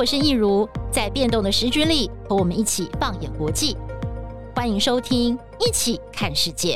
我是易如，在变动的时局里，和我们一起放眼国际。欢迎收听《一起看世界》。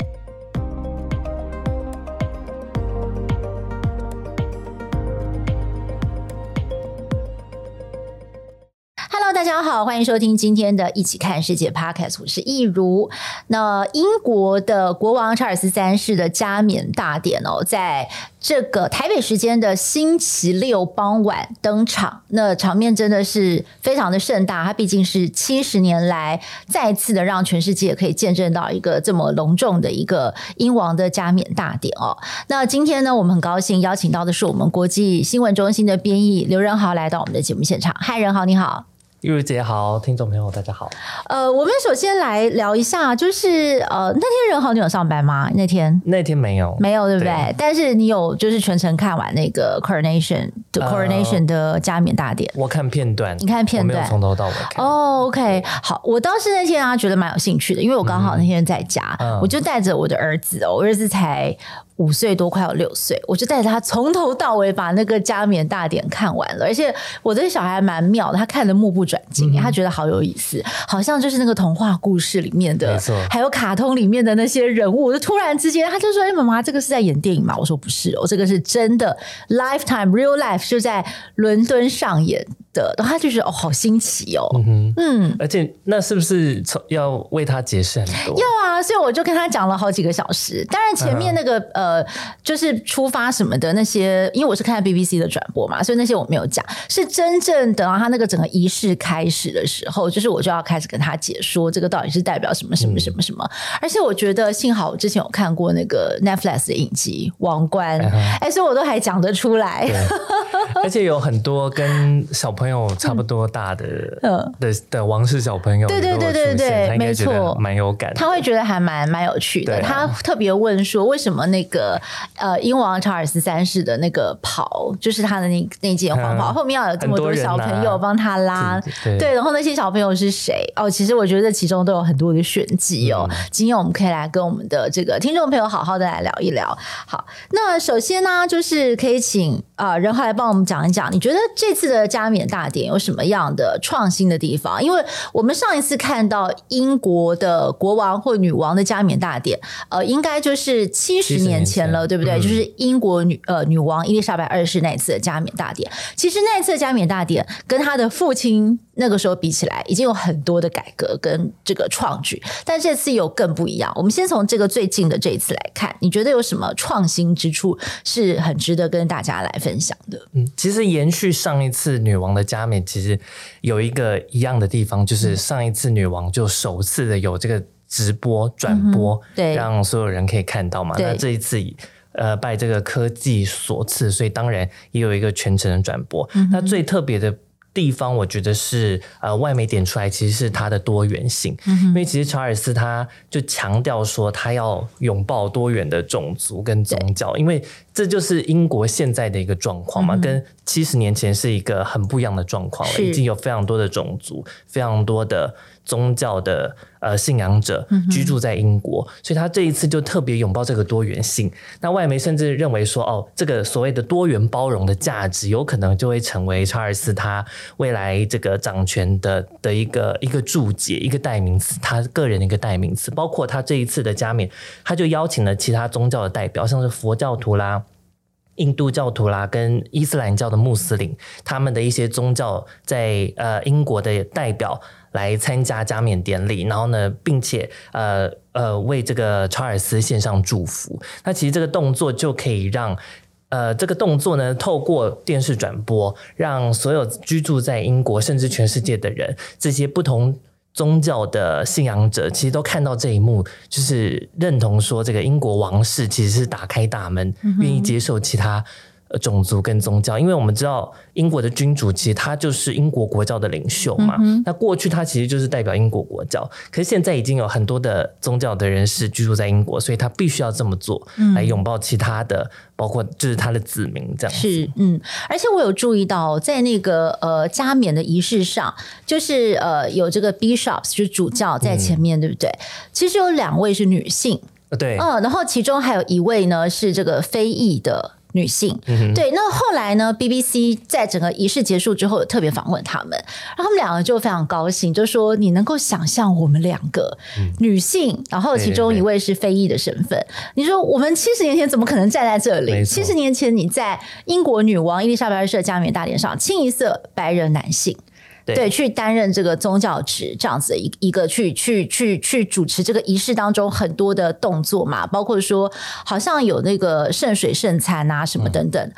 大家好，欢迎收听今天的《一起看世界》Podcast，我是益如。那英国的国王查尔斯三世的加冕大典哦，在这个台北时间的星期六傍晚登场，那场面真的是非常的盛大。它毕竟是七十年来再次的让全世界可以见证到一个这么隆重的一个英王的加冕大典哦。那今天呢，我们很高兴邀请到的是我们国际新闻中心的编译刘仁豪来到我们的节目现场。嗨，仁豪，你好。益如姐好，听众朋友大家好。呃，我们首先来聊一下，就是呃，那天人豪你有上班吗？那天那天没有，没有对不对？对，但是你有就是全程看完那个 coronation 的 coronation 的加冕大典。我看片段，你看片段，从头到尾看。哦、oh,，OK，好，我当时那天啊觉得蛮有兴趣的，因为我刚好那天在家，嗯、我就带着我的儿子哦，我儿子才。五岁多，快要六岁，我就带着他从头到尾把那个加冕大典看完了。而且我的小孩蛮妙的，他看得目不转睛，嗯，他觉得好有意思，好像就是那个童话故事里面的，还有卡通里面的那些人物。就突然之间，他就说：“哎，妈妈，这个是在演电影吗？”我说：“不是哦，这个是真的，Lifetime Real Life 就在伦敦上演。”的，然后他就觉得哦，好新奇哦，嗯，嗯，而且那是不是要为他解释很多？要啊，所以我就跟他讲了好几个小时。当然前面那个、嗯、呃，就是出发什么的那些，因为我是看 BBC 的转播嘛，所以那些我没有讲。是真正等到他那个整个仪式开始的时候，就是我就要开始跟他解说这个到底是代表什么什么什么什么。嗯、而且我觉得幸好我之前有看过那个 Netflix 的影集《王冠》，哎、嗯，所以我都还讲得出来。而且有很多跟小朋友。朋友差不多大的，嗯，的的王室小朋友，对对对对对，没错，蛮有感，他会觉得还蛮蛮有趣的。他特别问说，为什么那个呃，英王查尔斯三世的那个袍，就是他的那那件黄袍，后面要有这么多小朋友帮他拉，对，然后那些小朋友是谁？哦，其实我觉得其中都有很多的玄机哦。今天我们可以来跟我们的这个听众朋友好好的来聊一聊。好，那首先呢，就是可以请啊仁豪来帮我们讲一讲，你觉得这次的加冕大典有什么样的创新的地方？因为我们上一次看到英国的国王或女王的加冕大典，呃，应该就是七十年前了，对不对？嗯、就是英国女呃女王伊丽莎白二世那一次的加冕大典。其实那一次的加冕大典跟她的父亲那个时候比起来，已经有很多的改革跟这个创举，但这次有更不一样。我们先从这个最近的这一次来看，你觉得有什么创新之处是很值得跟大家来分享的？嗯，其实延续上一次女王的加冕，其实有一个一样的地方，就是上一次女王就首次的有这个直播转播，嗯，对，让所有人可以看到嘛。那这一次呃拜这个科技所赐，所以当然也有一个全程的转播。嗯，那最特别的。地方我觉得是呃，外媒点出来其实是它的多元性，嗯，因为其实查尔斯他就强调说他要拥抱多元的种族跟宗教，因为这就是英国现在的一个状况嘛，嗯，跟七十年前是一个很不一样的状况了，已经有非常多的种族，非常多的。宗教的呃信仰者居住在英国，嗯，所以他这一次就特别拥抱这个多元性。那外媒甚至认为说，哦，这个所谓的多元包容的价值，有可能就会成为查尔斯他未来这个掌权的的一个一个注解，一个代名词，他个人的一个代名词。包括他这一次的加冕，他就邀请了其他宗教的代表，像是佛教徒啦、印度教徒啦，跟伊斯兰教的穆斯林，他们的一些宗教在呃英国的代表。来参加加冕典礼，然后呢，并且呃呃为这个查尔斯献上祝福。那其实这个动作就可以让呃这个动作呢，透过电视转播，让所有居住在英国甚至全世界的人，这些不同宗教的信仰者，其实都看到这一幕，就是认同说这个英国王室其实是打开大门，愿意接受其他。种族跟宗教，因为我们知道英国的君主其实他就是英国国教的领袖嘛。嗯、那过去他其实就是代表英国国教，可是现在已经有很多的宗教的人士居住在英国，所以他必须要这么做，来拥抱其他的、嗯，包括就是他的子民这样子。是，嗯，而且我有注意到，在那个呃加冕的仪式上，就是呃有这个 bishops 就是主教在前面、嗯，对不对？其实有两位是女性，对，嗯，然后其中还有一位呢是这个非裔的。女性。嗯、对，那后来呢？BBC 在整个仪式结束之后，有特别访问他们，然后他们两个就非常高兴，就说：“你能够想象我们两个女性，然后其中一位是非裔的身份，对对对，你说我们七十年前怎么可能站在这里？七十年前你在英国女王伊丽莎白二世的加冕大典上，清一色白人男性。”对，对，去担任这个宗教职，这样子一一个去去去去主持这个仪式当中很多的动作嘛，包括说好像有那个圣水圣餐啊什么等等。嗯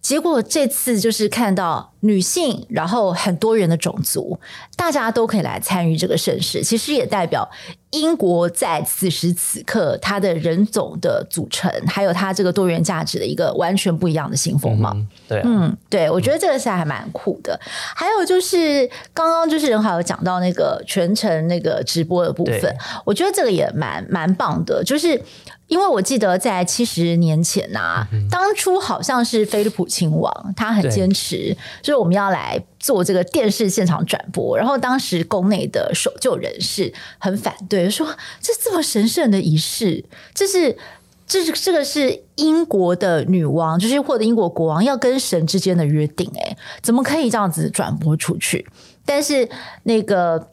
结果这次就是看到女性，然后很多元的种族，大家都可以来参与这个盛事。其实也代表英国在此时此刻它的人种的组成，还有它这个多元价值的一个完全不一样的新风貌。嗯、对、啊，嗯，对，我觉得这个是还蛮酷的。还有就是刚刚就是仁豪有讲到那个全程那个直播的部分，我觉得这个也蛮蛮棒的，就是。因为我记得在七十年前呐、啊，嗯、当初好像是菲利普亲王，他很坚持，就是我们要来做这个电视现场转播。然后当时宫内的守旧人士很反对，说这这么神圣的仪式，这是这是这个是英国的女王，就是或者英国国王要跟神之间的约定，诶，怎么可以这样子转播出去？但是那个。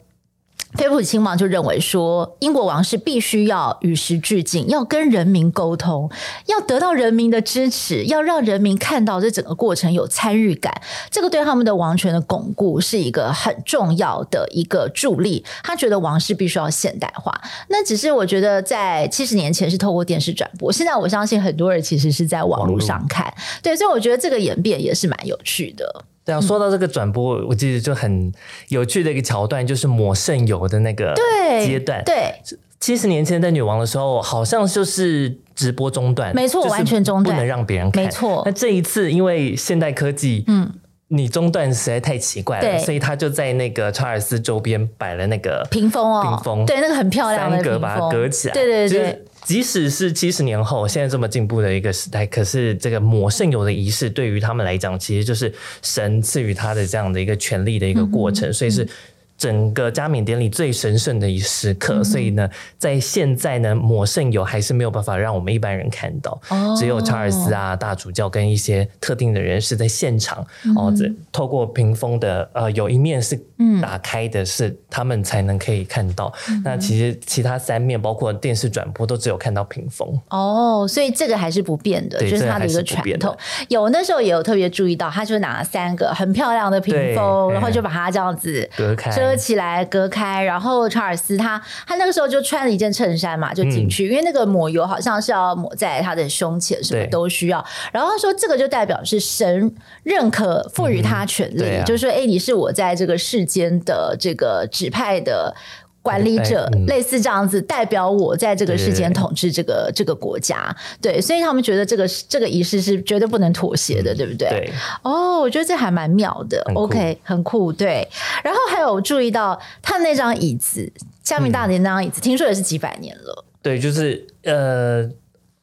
菲普亲王就认为说，英国王室必须要与时俱进，要跟人民沟通，要得到人民的支持，要让人民看到这整个过程有参与感，这个对他们的王权的巩固是一个很重要的一个助力。他觉得王室必须要现代化。那只是我觉得在七十年前是透过电视转播，现在我相信很多人其实是在网络上看。对，所以我觉得这个演变也是蛮有趣的。对啊，说到这个转播，我记得就很有趣的一个桥段，就是抹圣油的那个阶段。对，七十年前在女王的时候，好像就是直播中断，没错，完全中断，不能让别人看。没错。那这一次，因为现代科技，嗯，你中断实在太奇怪了，所以他就在那个查尔斯周边摆了那个屏风哦，屏风，对，那个很漂亮的三格把它隔起来，对对对。即使是七十年后，现在这么进步的一个时代，可是这个抹圣油的仪式对于他们来讲，其实就是神赐予他的这样的一个权利的一个过程，嗯、所以是。整个加冕典礼最神圣的一时刻，嗯、所以呢，在现在呢，抹圣油还是没有办法让我们一般人看到，哦、只有查尔斯啊、大主教跟一些特定的人士在现场、嗯、哦，这透过屏风的呃，有一面是打开的，是他们才能可以看到。嗯、那其实其他三面，包括电视转播，都只有看到屏风。哦，所以这个还是不变的，就是它的一个传统。有那时候也有特别注意到，他就拿了三个很漂亮的屏风，然后就把它这样子隔开。遮起来隔开，然后查尔斯他他那个时候就穿了一件衬衫嘛，就进去，嗯、因为那个抹油好像是要抹在他的胸前，什么都需要。然后他说这个就代表是神认可赋予他权利，嗯啊、就是说，哎，你是我在这个世间的这个指派的。管理者类似这样子，代表我在这个世间统治这个这个国家，对，所以他们觉得这个这个仪式是绝对不能妥协的，嗯、对不对？对。哦，我觉得这还蛮妙的。很 OK，很酷。对。然后还有注意到他那张椅子，加冕大典那张椅子，嗯、听说也是几百年了。对，就是呃。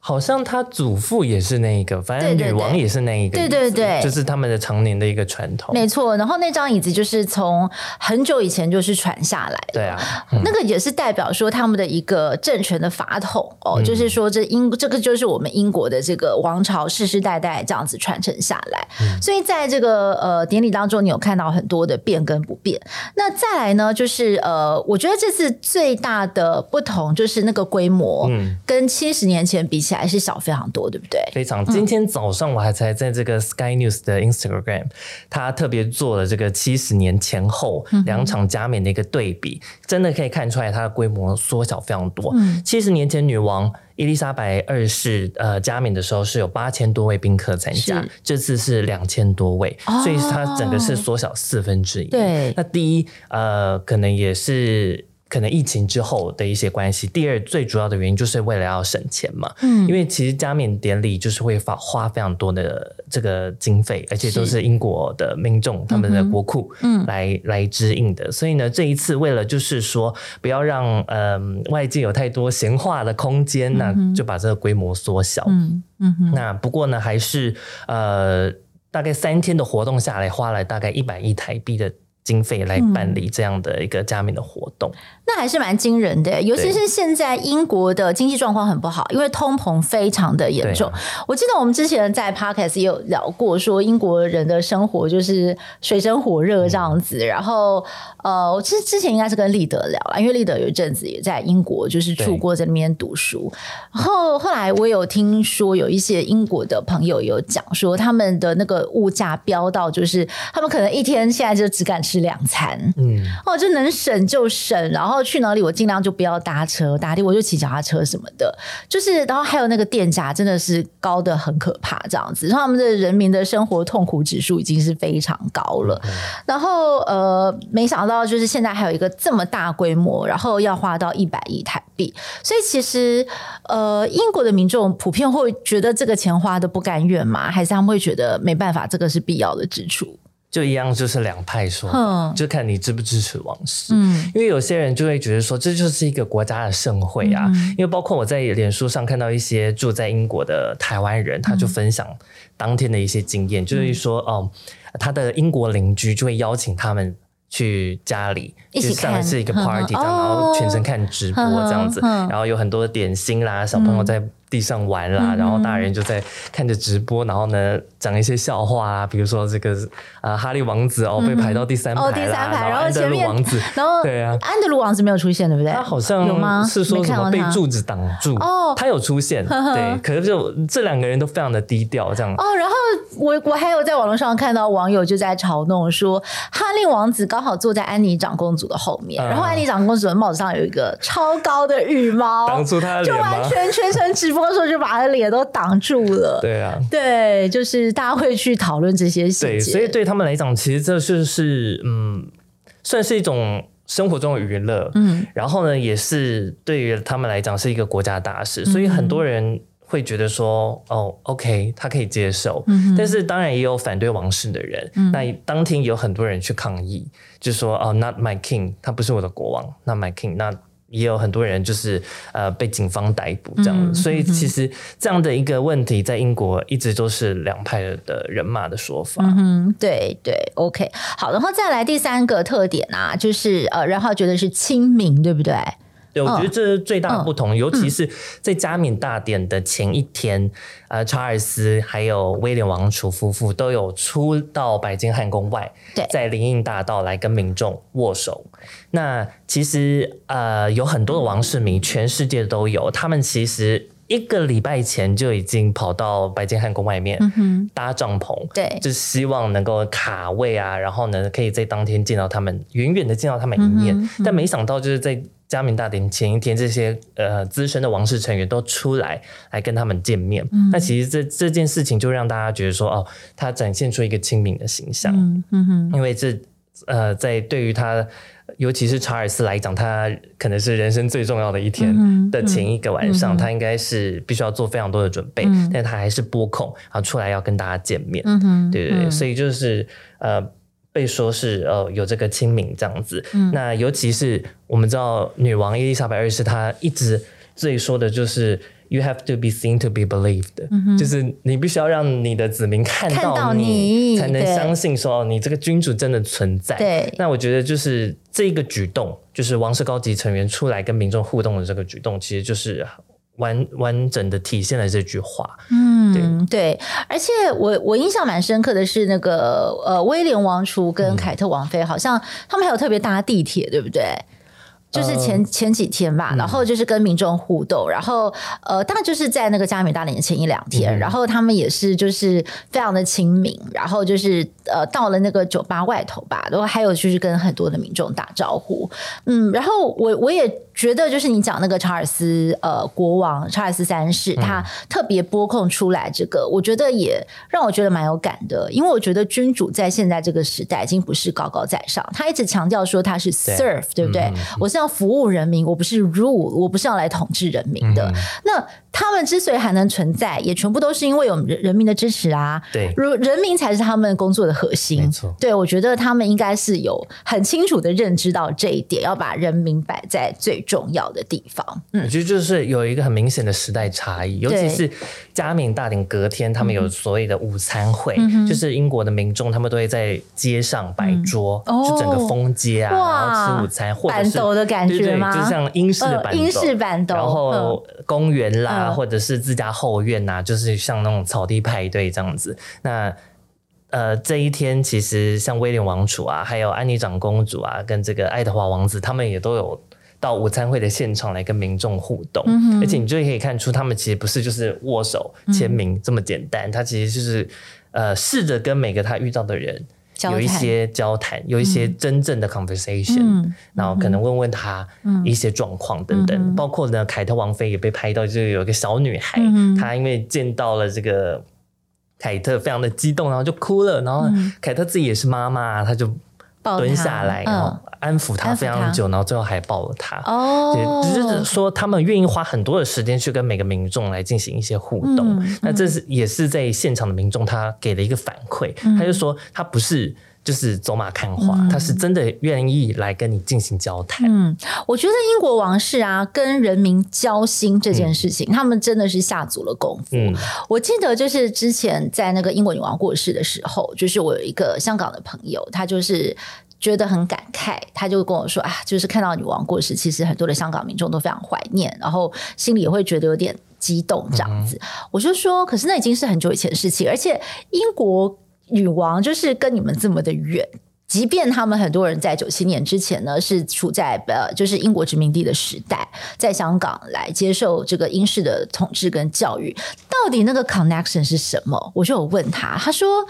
好像他祖父也是那一个，反正女王也是那一个，对对对，就是他们的常年的一个传统。没错，然后那张椅子就是从很久以前就是传下来的，对啊，嗯、那个也是代表说他们的一个政权的法统哦，嗯、就是说这英这个就是我们英国的这个王朝世世代代这样子传承下来，嗯、所以在这个呃典礼当中，你有看到很多的变跟不变。那再来呢，就是呃，我觉得这次最大的不同就是那个规模，嗯，跟七十年前比起来。还是小非常多，对不对？非常。今天早上我还才在这个 Sky News 的 Instagram，他特别做了这个七十年前后两场加冕的一个对比，嗯、真的可以看出来它的规模缩小非常多。七十、嗯、年前女王伊丽莎白二世呃加冕的时候是有八千多位宾客参加，是这次是两千多位，哦、所以它整个是缩小四分之一。对，那第一呃可能也是。可能疫情之后的一些关系。第二，最主要的原因就是为了要省钱嘛。嗯，因为其实加冕典礼就是会花花非常多的这个经费，而且都是英国的民众他们的国库嗯来来支应的。所以呢，这一次为了就是说不要让呃外界有太多闲话的空间，那就把这个规模缩小。嗯嗯。那不过呢，还是呃大概三天的活动下来，花了大概一百亿台币的。经费来办理这样的一个加冕的活动。嗯那还是蛮惊人的，尤其是现在英国的经济状况很不好，因为通膨非常的严重。我记得我们之前在 Podcast 也有聊过，说英国人的生活就是水深火热这样子。然后，呃，我其实之前应该是跟立德聊了，因为立德有一阵子也在英国，就是出国在那边读书。然后后来我有听说有一些英国的朋友有讲说，他们的那个物价飙到，就是他们可能一天现在就只敢吃两餐，嗯，哦，就能省就省，然后。去哪里我尽量就不要搭车，打的我就骑脚踏车什么的，就是然后还有那个电价真的是高的很可怕，这样子，他们的人民的生活痛苦指数已经是非常高了。嗯、然后呃，没想到就是现在还有一个这么大规模，然后要花到一百亿台币，所以其实呃，英国的民众普遍会觉得这个钱花的不甘愿吗？还是他们会觉得没办法，这个是必要的支出？就一样，就是两派说法，就看你支不支持王室。嗯，因为有些人就会觉得说，这就是一个国家的盛会啊。嗯、因为包括我在脸书上看到一些住在英国的台湾人，他就分享当天的一些经验，嗯、就是说，哦，他的英国邻居就会邀请他们去家里，一起上的是一个 party，这样，然后全程看直播这样子，然后有很多的点心啦，小朋友在。地上玩啦，然后大人就在看着直播，然后呢讲一些笑话啊，比如说这个啊、呃、哈利王子哦被排到第三排啦，哦第三排，然后安德鲁王子，然后对啊，安德鲁王子没有出现，对不对？他好像有吗？是说什么被柱子挡住哦，他有出现，对，可是就这两个人都非常的低调这样。哦，然后我我还有在网络上看到网友就在嘲弄说，哈利王子刚好坐在安妮长公主的后面，然后安妮长公主的帽子上有一个超高的羽毛挡住他的，就完全全程直播。说就把他的脸都挡住了，对啊，对，就是大家会去讨论这些细节，对，所以对他们来讲，其实这就是嗯，算是一种生活中的娱乐，嗯，然后呢，也是对于他们来讲是一个国家大事，所以很多人会觉得说，嗯、哦，OK，他可以接受，嗯，但是当然也有反对王室的人，嗯，那当天有很多人去抗议，就说哦，Not my king，他不是我的国王，Not my king，那。也有很多人就是呃被警方逮捕这样，嗯、所以其实这样的一个问题在英国一直都是两派的人马的说法。嗯，对对，OK，好，然后再来第三个特点啊，就是呃，然后觉得是亲民，对不对？对，我觉得这是最大的不同，哦、尤其是在加冕大典的前一天，嗯、呃，查尔斯还有威廉王储夫妇都有出到白金汉宫外，在林荫大道来跟民众握手。那其实呃，有很多的王室迷，全世界都有，他们其实一个礼拜前就已经跑到白金汉宫外面搭帐篷，嗯、对，就希望能够卡位啊，然后呢，可以在当天见到他们，远远的见到他们一面。嗯嗯、但没想到就是在加冕大典前一天，这些呃资深的王室成员都出来来跟他们见面。嗯、那其实这这件事情就让大家觉得说，哦，他展现出一个亲民的形象。嗯嗯哼，因为这呃，在对于他，尤其是查尔斯来讲，他可能是人生最重要的一天的前一个晚上，嗯、他应该是必须要做非常多的准备，嗯、但他还是拨空然后出来要跟大家见面。对对对，所以就是呃。被说是呃有这个亲民这样子，嗯、那尤其是我们知道女王伊丽莎白二世，她一直最说的就是 “You have to be seen to be believed”，、嗯、就是你必须要让你的子民看到你，才能相信说你这个君主真的存在。对，那我觉得就是这一个举动，就是王室高级成员出来跟民众互动的这个举动，其实就是。完完整的体现了这句话，嗯，对，对，而且我我印象蛮深刻的是那个呃威廉王储跟凯特王妃，好像他们还有特别搭地铁，对不对？就是前前几天吧，然后就是跟民众互动，然后呃，大概就是在那个加冕大典前一两天，然后他们也是就是非常的亲民，然后就是呃到了那个酒吧外头吧，然后还有就是跟很多的民众打招呼，嗯，然后我我也。觉得就是你讲那个查尔斯呃国王查尔斯三世，他特别拨控出来这个，嗯、我觉得也让我觉得蛮有感的，因为我觉得君主在现在这个时代已经不是高高在上，他一直强调说他是 serve，对，对不对？嗯、我是要服务人民，我不是 rule，我不是要来统治人民的。嗯、那他们之所以还能存在，也全部都是因为有人人民的支持啊。对，如人民才是他们工作的核心。没错，对，我觉得他们应该是有很清楚的认知到这一点，要把人民摆在最重要的地方。嗯，我觉得就是有一个很明显的时代差异，尤其是加冕大典隔天，他们有所谓的午餐会，嗯、就是英国的民众他们都会在街上摆桌，嗯、就整个封街啊，然后吃午餐，或者是的感觉吗？对对，就像英式的板斗，英式板凳，然后公园啦，嗯、或者是自家后院呐、啊，就是像那种草地派对这样子。那呃，这一天其实像威廉王储啊，还有安妮长公主啊，跟这个爱德华王子，他们也都有到午餐会的现场来跟民众互动。嗯、而且你就可以看出，他们其实不是就是握手签名这么简单，嗯、他其实就是呃，试着跟每个他遇到的人有一些交谈，有一些真正的 conversation，、嗯、然后可能问问他一些状况等等。嗯、包括呢，凯特王妃也被拍到，就是有一个小女孩，嗯、她因为见到了这个。凯特非常的激动，然后就哭了。然后凯特自己也是妈妈，她就蹲下来，然后安抚她非常久，然后最后还抱了她。哦，只是说他们愿意花很多的时间去跟每个民众来进行一些互动。那这是也是在现场的民众他给了一个反馈，他就说他不是。就是走马看花，嗯、他是真的愿意来跟你进行交谈。嗯，我觉得英国王室啊，跟人民交心这件事情，嗯、他们真的是下足了功夫。嗯、我记得就是之前在那个英国女王过世的时候，就是我有一个香港的朋友，他就是觉得很感慨，他就跟我说啊，就是看到女王过世，其实很多的香港民众都非常怀念，然后心里也会觉得有点激动这样子。嗯、我就说，可是那已经是很久以前的事情，而且英国。女王就是跟你们这么的远，即便他们很多人在九七年之前呢，是处在呃，就是英国殖民地的时代，在香港来接受这个英式的统治跟教育，到底那个 connection 是什么？我就有问他，他说，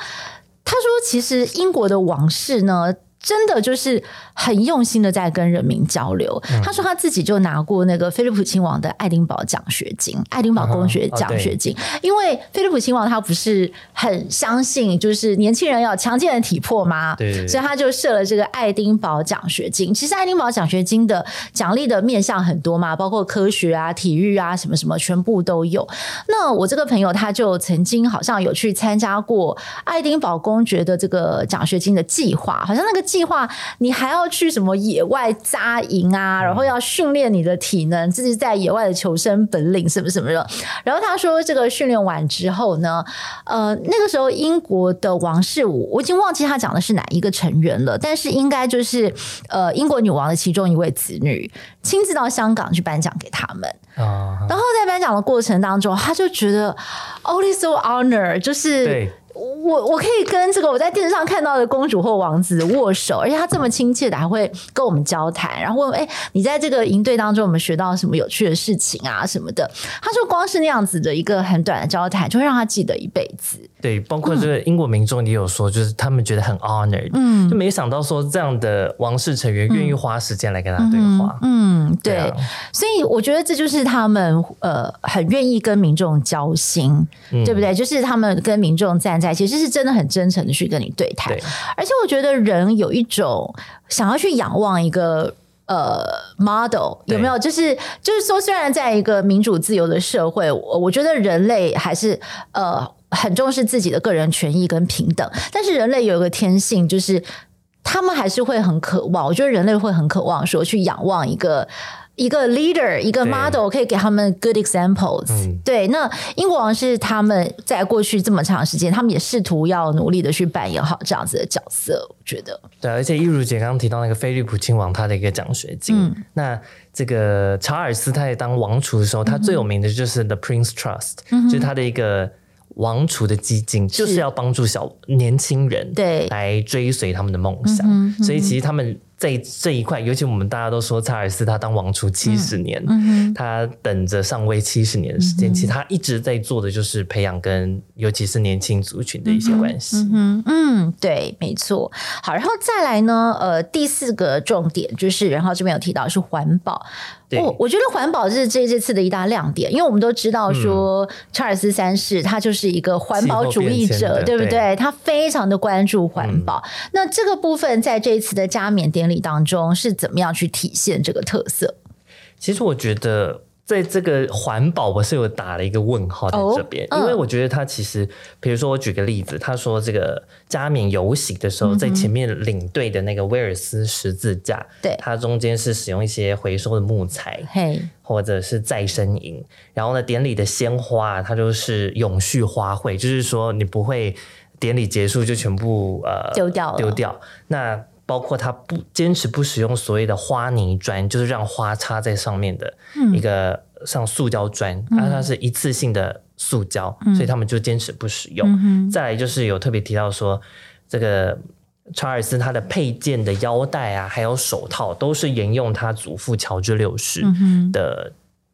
他说其实英国的王室呢。真的就是很用心的在跟人民交流。嗯、他说他自己就拿过那个菲利普亲王的爱丁堡奖学金，爱丁堡公学奖学金。Uh-huh. Oh, 因为菲利普亲王他不是很相信就是年轻人要强健的体魄吗？对，所以他就设了这个爱丁堡奖学金。其实爱丁堡奖学金的奖励的面向很多嘛，包括科学啊、体育啊什么什么，全部都有。那我这个朋友他就曾经好像有去参加过爱丁堡公爵的这个奖学金的计划，好像那个。计划你还要去什么野外扎营啊，然后要训练你的体能，自己在野外的求生本领什么什么的。然后他说，这个训练完之后呢，呃，那个时候英国的王室，我已经忘记他讲的是哪一个成员了，但是应该就是呃英国女王的其中一位子女亲自到香港去颁奖给他们。然后在颁奖的过程当中，他就觉得 only so honor，就是。我我可以跟这个我在电视上看到的公主或王子握手，而且他这么亲切的还会跟我们交谈，然后问：“哎，你在这个营队当中我们学到什么有趣的事情啊？什么的？”他说：“光是那样子的一个很短的交谈，就会让他记得一辈子。”对，包括这个英国民众也有说，就是他们觉得很 honored，嗯，就没想到说这样的王室成员愿意花时间来跟他对话，嗯，嗯，对，对啊，所以我觉得这就是他们呃很愿意跟民众交心，嗯，对不对？就是他们跟民众站在，其实是真的很真诚的去跟你对谈，对，而且我觉得人有一种想要去仰望一个呃 model，有没有？就是就是说，虽然在一个民主自由的社会，我我觉得人类还是呃。很重视自己的个人权益跟平等，但是人类有一个天性，就是他们还是会很渴望。我觉得人类会很渴望说去仰望一个。一个 leader，一个 model 可以给他们 good examples。嗯、对，那英国王室他们在过去这么长时间，他们也试图要努力的去扮演好这样子的角色。我觉得，对，而且一如姐刚刚提到那个菲利普亲王他的一个奖学金，嗯、那这个查尔斯他在当王储的时候，他最有名的就是 The Prince Trust，、嗯、就是他的一个。王储的基金就是要帮助小年轻人对来追随他们的梦想，嗯嗯、所以其实他们在这一块，尤其我们大家都说查尔斯他当王储七十年，他等着上位七十年的时间，嗯、其实他一直在做的就是培养跟尤其是年轻族群的一些关系。嗯，嗯，嗯，对，没错。好，然后再来呢，呃，第四个重点就是，然后这边有提到是环保。对哦，我觉得环保是这这次的一大亮点，因为我们都知道说查尔斯三世他就是一个环保主义者，对不对？对，他非常的关注环保。嗯、那这个部分在这一次的加冕典礼当中是怎么样去体现这个特色？其实我觉得在这个环保，我是有打了一个问号在这边，哦、因为我觉得他其实，比如说我举个例子，他说这个加冕游行的时候，在前面领队的那个威尔斯十字架，对、嗯，它中间是使用一些回收的木材，嘿，或者是再生银，然后呢，典礼的鲜花它就是永续花卉，就是说你不会典礼结束就全部呃丢掉丢掉，那。包括他不坚持不使用所谓的花泥砖，就是让花插在上面的一个像塑胶砖，那、嗯、它是一次性的塑胶，嗯、所以他们就坚持不使用。嗯、再来就是有特别提到说，这个查尔斯他的配件的腰带啊，还有手套，都是沿用他祖父乔治六世的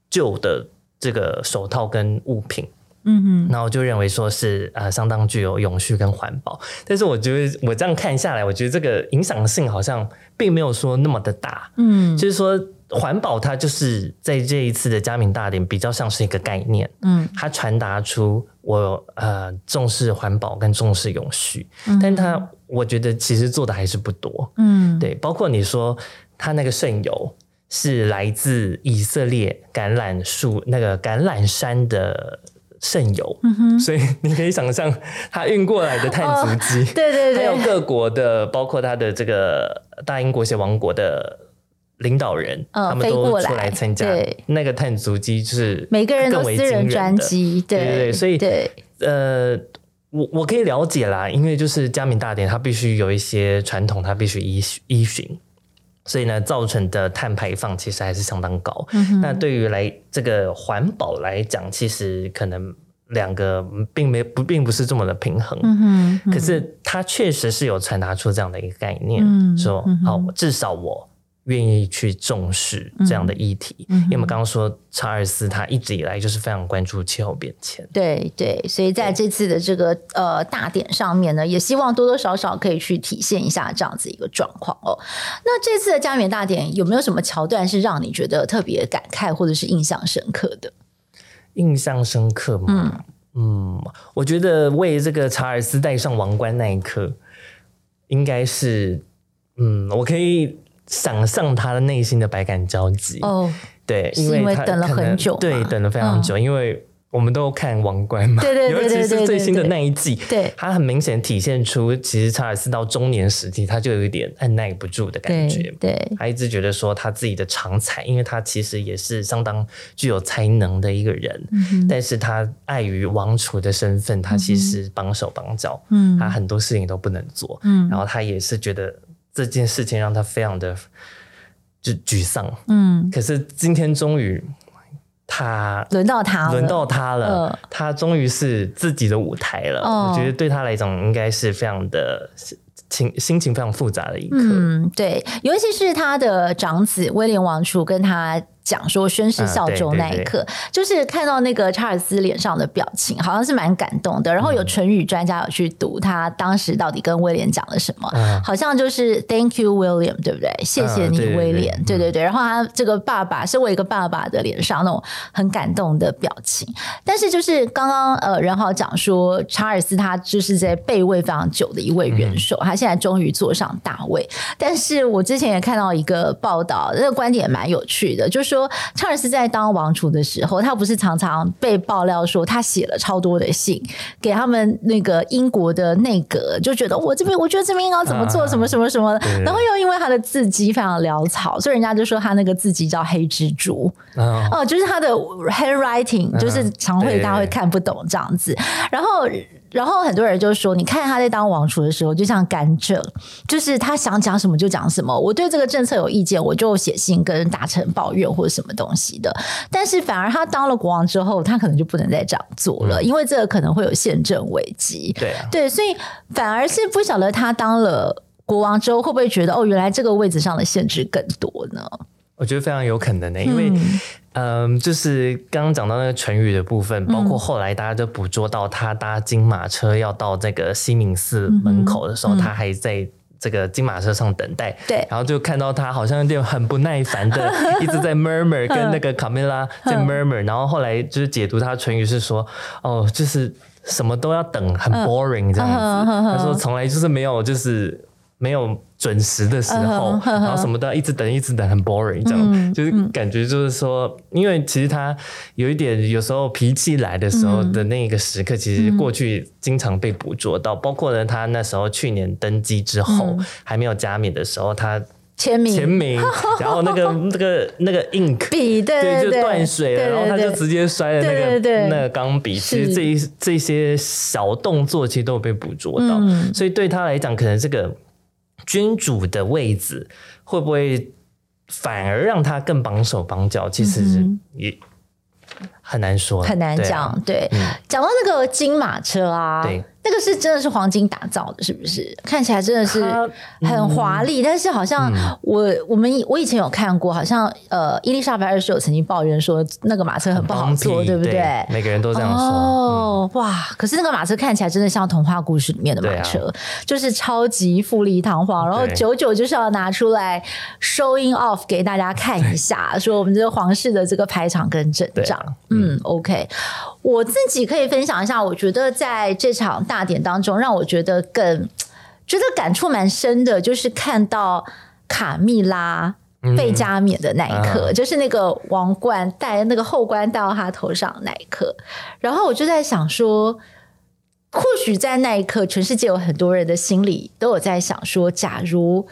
旧的这个手套跟物品。嗯哼，那我就认为说是呃相当具有永续跟环保，但是我觉得我这样看下来，我觉得这个影响性好像并没有说那么的大。嗯，就是说环保它就是在这一次的加冕大典比较像是一个概念，嗯，它传达出我呃重视环保跟重视永续，嗯、但它我觉得其实做的还是不多。嗯，对，包括你说它那个圣油是来自以色列橄榄树那个橄榄山的。圣油，嗯、所以你可以想象，他运过来的碳足迹、哦，对对对，还有各国的，包括他的这个大英国协王国的领导人，哦、他们都出来参加，那个碳足迹就是每个人都私人专机，对对对，所以对呃，我我可以了解啦，因为就是加冕大典，它必须有一些传统，它必须依依循。所以呢，造成的碳排放其实还是相当高。嗯、哼那对于来这个环保来讲，其实可能两个并没不并不是这么的平衡。嗯哼嗯、可是它确实是有传达出这样的一个概念，嗯、说好，至少我。愿意去重视这样的议题，嗯嗯、因为我们刚刚说查尔斯他一直以来就是非常关注气候变迁，对对，所以在这次的这个呃大典上面呢，也希望多多少少可以去体现一下这样子一个状况哦。那这次的加冕大典有没有什么桥段是让你觉得特别感慨或者是印象深刻的？印象深刻吗？嗯嗯，我觉得为这个查尔斯戴上王冠那一刻，应该是嗯，我可以。想象他的内心的百感交集。哦，对，因为，因为等了很久，对，等了非常久，嗯、因为我们都看《王冠》嘛，对对对，对，最新的那一季，对，他很明显体现出，其实查尔斯到中年时期，他就有一点按耐不住的感觉，对，对。他一直觉得说他自己的长才，因为他其实也是相当具有才能的一个人，嗯、但是他碍于王储的身份，他其实绑手绑脚，嗯，他很多事情都不能做，嗯，然后他也是觉得。这件事情让他非常的就沮丧，嗯，可是今天终于他轮到他了，轮到他了，呃、他终于是自己的舞台了。哦、我觉得对他来讲应该是非常的情心情非常复杂的一刻。嗯，对，尤其是他的长子威廉王储跟他。讲说宣誓效忠那一刻，啊、对对对，就是看到那个查尔斯脸上的表情，好像是蛮感动的。然后有唇语专家有去读他当时到底跟威廉讲了什么，嗯、好像就是 Thank you William，对不对？谢谢你威廉，对对对。然后他这个爸爸是我一个爸爸的脸上那种很感动的表情。但是就是刚刚呃任豪讲说查尔斯他就是在备位非常久的一位元首，嗯、他现在终于坐上大位。但是我之前也看到一个报道，那个观点也蛮有趣的，就是。说查尔斯在当王储的时候，他不是常常被爆料说他写了超多的信给他们那个英国的内阁，就觉得我这边我觉得这边应该怎么做，什么什么什么，然后又因为他的字迹非常潦草，所以人家就说他那个字迹叫黑蜘蛛哦，就是他的 handwriting 就是常会大家会看不懂这样子，然后。然后很多人就说，你看他在当王储的时候，就像甘蔗，就是他想讲什么就讲什么。我对这个政策有意见，我就写信跟大臣抱怨或者什么东西的。但是反而他当了国王之后，他可能就不能再这样做了，因为这个可能会有宪政危机。对啊，对，所以反而是不晓得他当了国王之后，会不会觉得哦，原来这个位置上的限制更多呢？我觉得非常有可能的，因为。嗯嗯，就是刚刚讲到那个唇语的部分，包括后来大家就捕捉到他搭金马车要到这个西敏寺门口的时候，嗯、他还在这个金马车上等待。对，然后就看到他好像有点很不耐烦的 一直在 murmur，跟那个卡梅拉在 murmur。然后后来就是解读他唇语是说，哦，就是什么都要等，很 boring 这样子。他说从来就是没有就是。没有准时的时候，然后什么都要一直等，一直等，很 boring，这样。就是感觉就是说，因为其实他有一点，有时候脾气来的时候的那个时刻，其实过去经常被捕捉到，包括呢，他那时候去年登基之后还没有加冕的时候，他签名。签名，然后那个那个那个 ink 笔对就断水了，然后他就直接摔了那个那个钢笔，其实这一这些小动作其实都有被捕捉到，所以对他来讲，可能这个。君主的位置会不会反而让他更绑手绑脚？其实也很难说，很难讲。对，讲、啊嗯、到那个金马车啊。对那个是真的是黄金打造的，是不是？看起来真的是很华丽，嗯、但是好像我、嗯、我们我以前有看过，好像呃，伊丽莎白二世有曾经抱怨说那个马车很不好坐，对不对？对，每个人都这样说。哦，嗯、哇！可是那个马车看起来真的像童话故事里面的马车，啊、就是超级富丽堂皇，然后久久就是要拿出来 showing off 给大家看一下，对说我们这个皇室的这个排场跟阵仗。嗯，OK。我自己可以分享一下，我觉得在这场大典当中，让我觉得更觉得感触蛮深的，就是看到卡蜜拉被加冕的那一刻，嗯、就是那个王冠戴那个后冠戴到他头上那一刻，然后我就在想说，或许在那一刻，全世界有很多人的心里都有在想说，假如。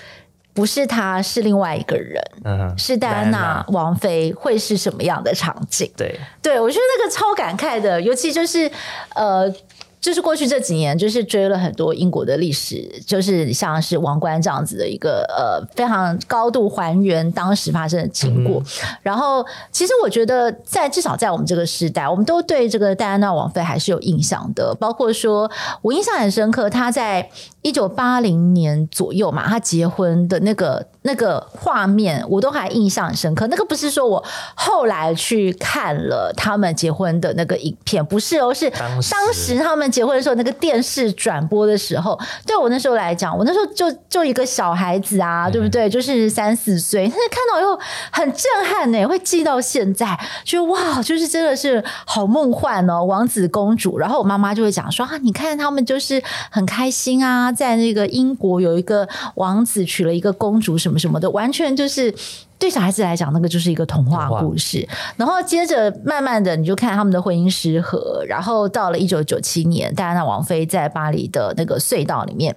不是他，是另外一个人，嗯、是戴安娜王妃，会是什么样的场景？对，对我觉得那个超感慨的，尤其就是呃。就是过去这几年，就是追了很多英国的历史，就是像是王冠这样子的一个呃非常高度还原当时发生的经过。嗯、然后，其实我觉得在至少在我们这个时代，我们都对这个戴安娜王妃还是有印象的。包括说我印象很深刻，她在一九八零年左右嘛，她结婚的那个那个画面，我都还印象很深刻。那个不是说我后来去看了他们结婚的那个影片，不是哦，是当时他们。结婚的时候，那个电视转播的时候，对我那时候来讲，我那时候就就一个小孩子啊，嗯、对不对？就是三四岁，但是看到以后很震撼呢，会记到现在，觉得哇，就是真的是好梦幻哦，王子公主。然后我妈妈就会讲说啊，你看他们就是很开心啊，在那个英国有一个王子娶了一个公主，什么什么什么的，完全就是。对小孩子来讲，那个就是一个童话故事。然后接着慢慢的，你就看他们的婚姻失和。然后到了一九九七年，戴安娜王妃在巴黎的那个隧道里面，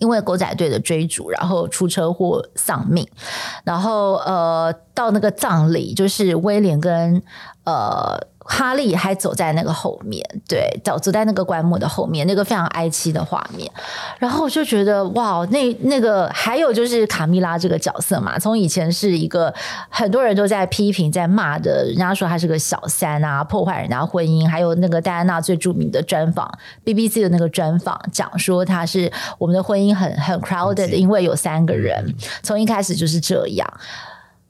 因为狗仔队的追逐，然后出车祸丧命。然后呃，到那个葬礼，就是威廉跟呃。哈利还走在那个后面，对，走走在那个棺木的后面，那个非常哀凄的画面。然后我就觉得，哇，那那个还有就是卡蜜拉这个角色嘛，从以前是一个很多人都在批评、在骂的，人家说他是个小三啊，破坏人家婚姻。还有那个戴安娜最著名的专访，BBC 的那个专访，讲说他是我们的婚姻很很 crowded，因为有三个人，从一开始就是这样。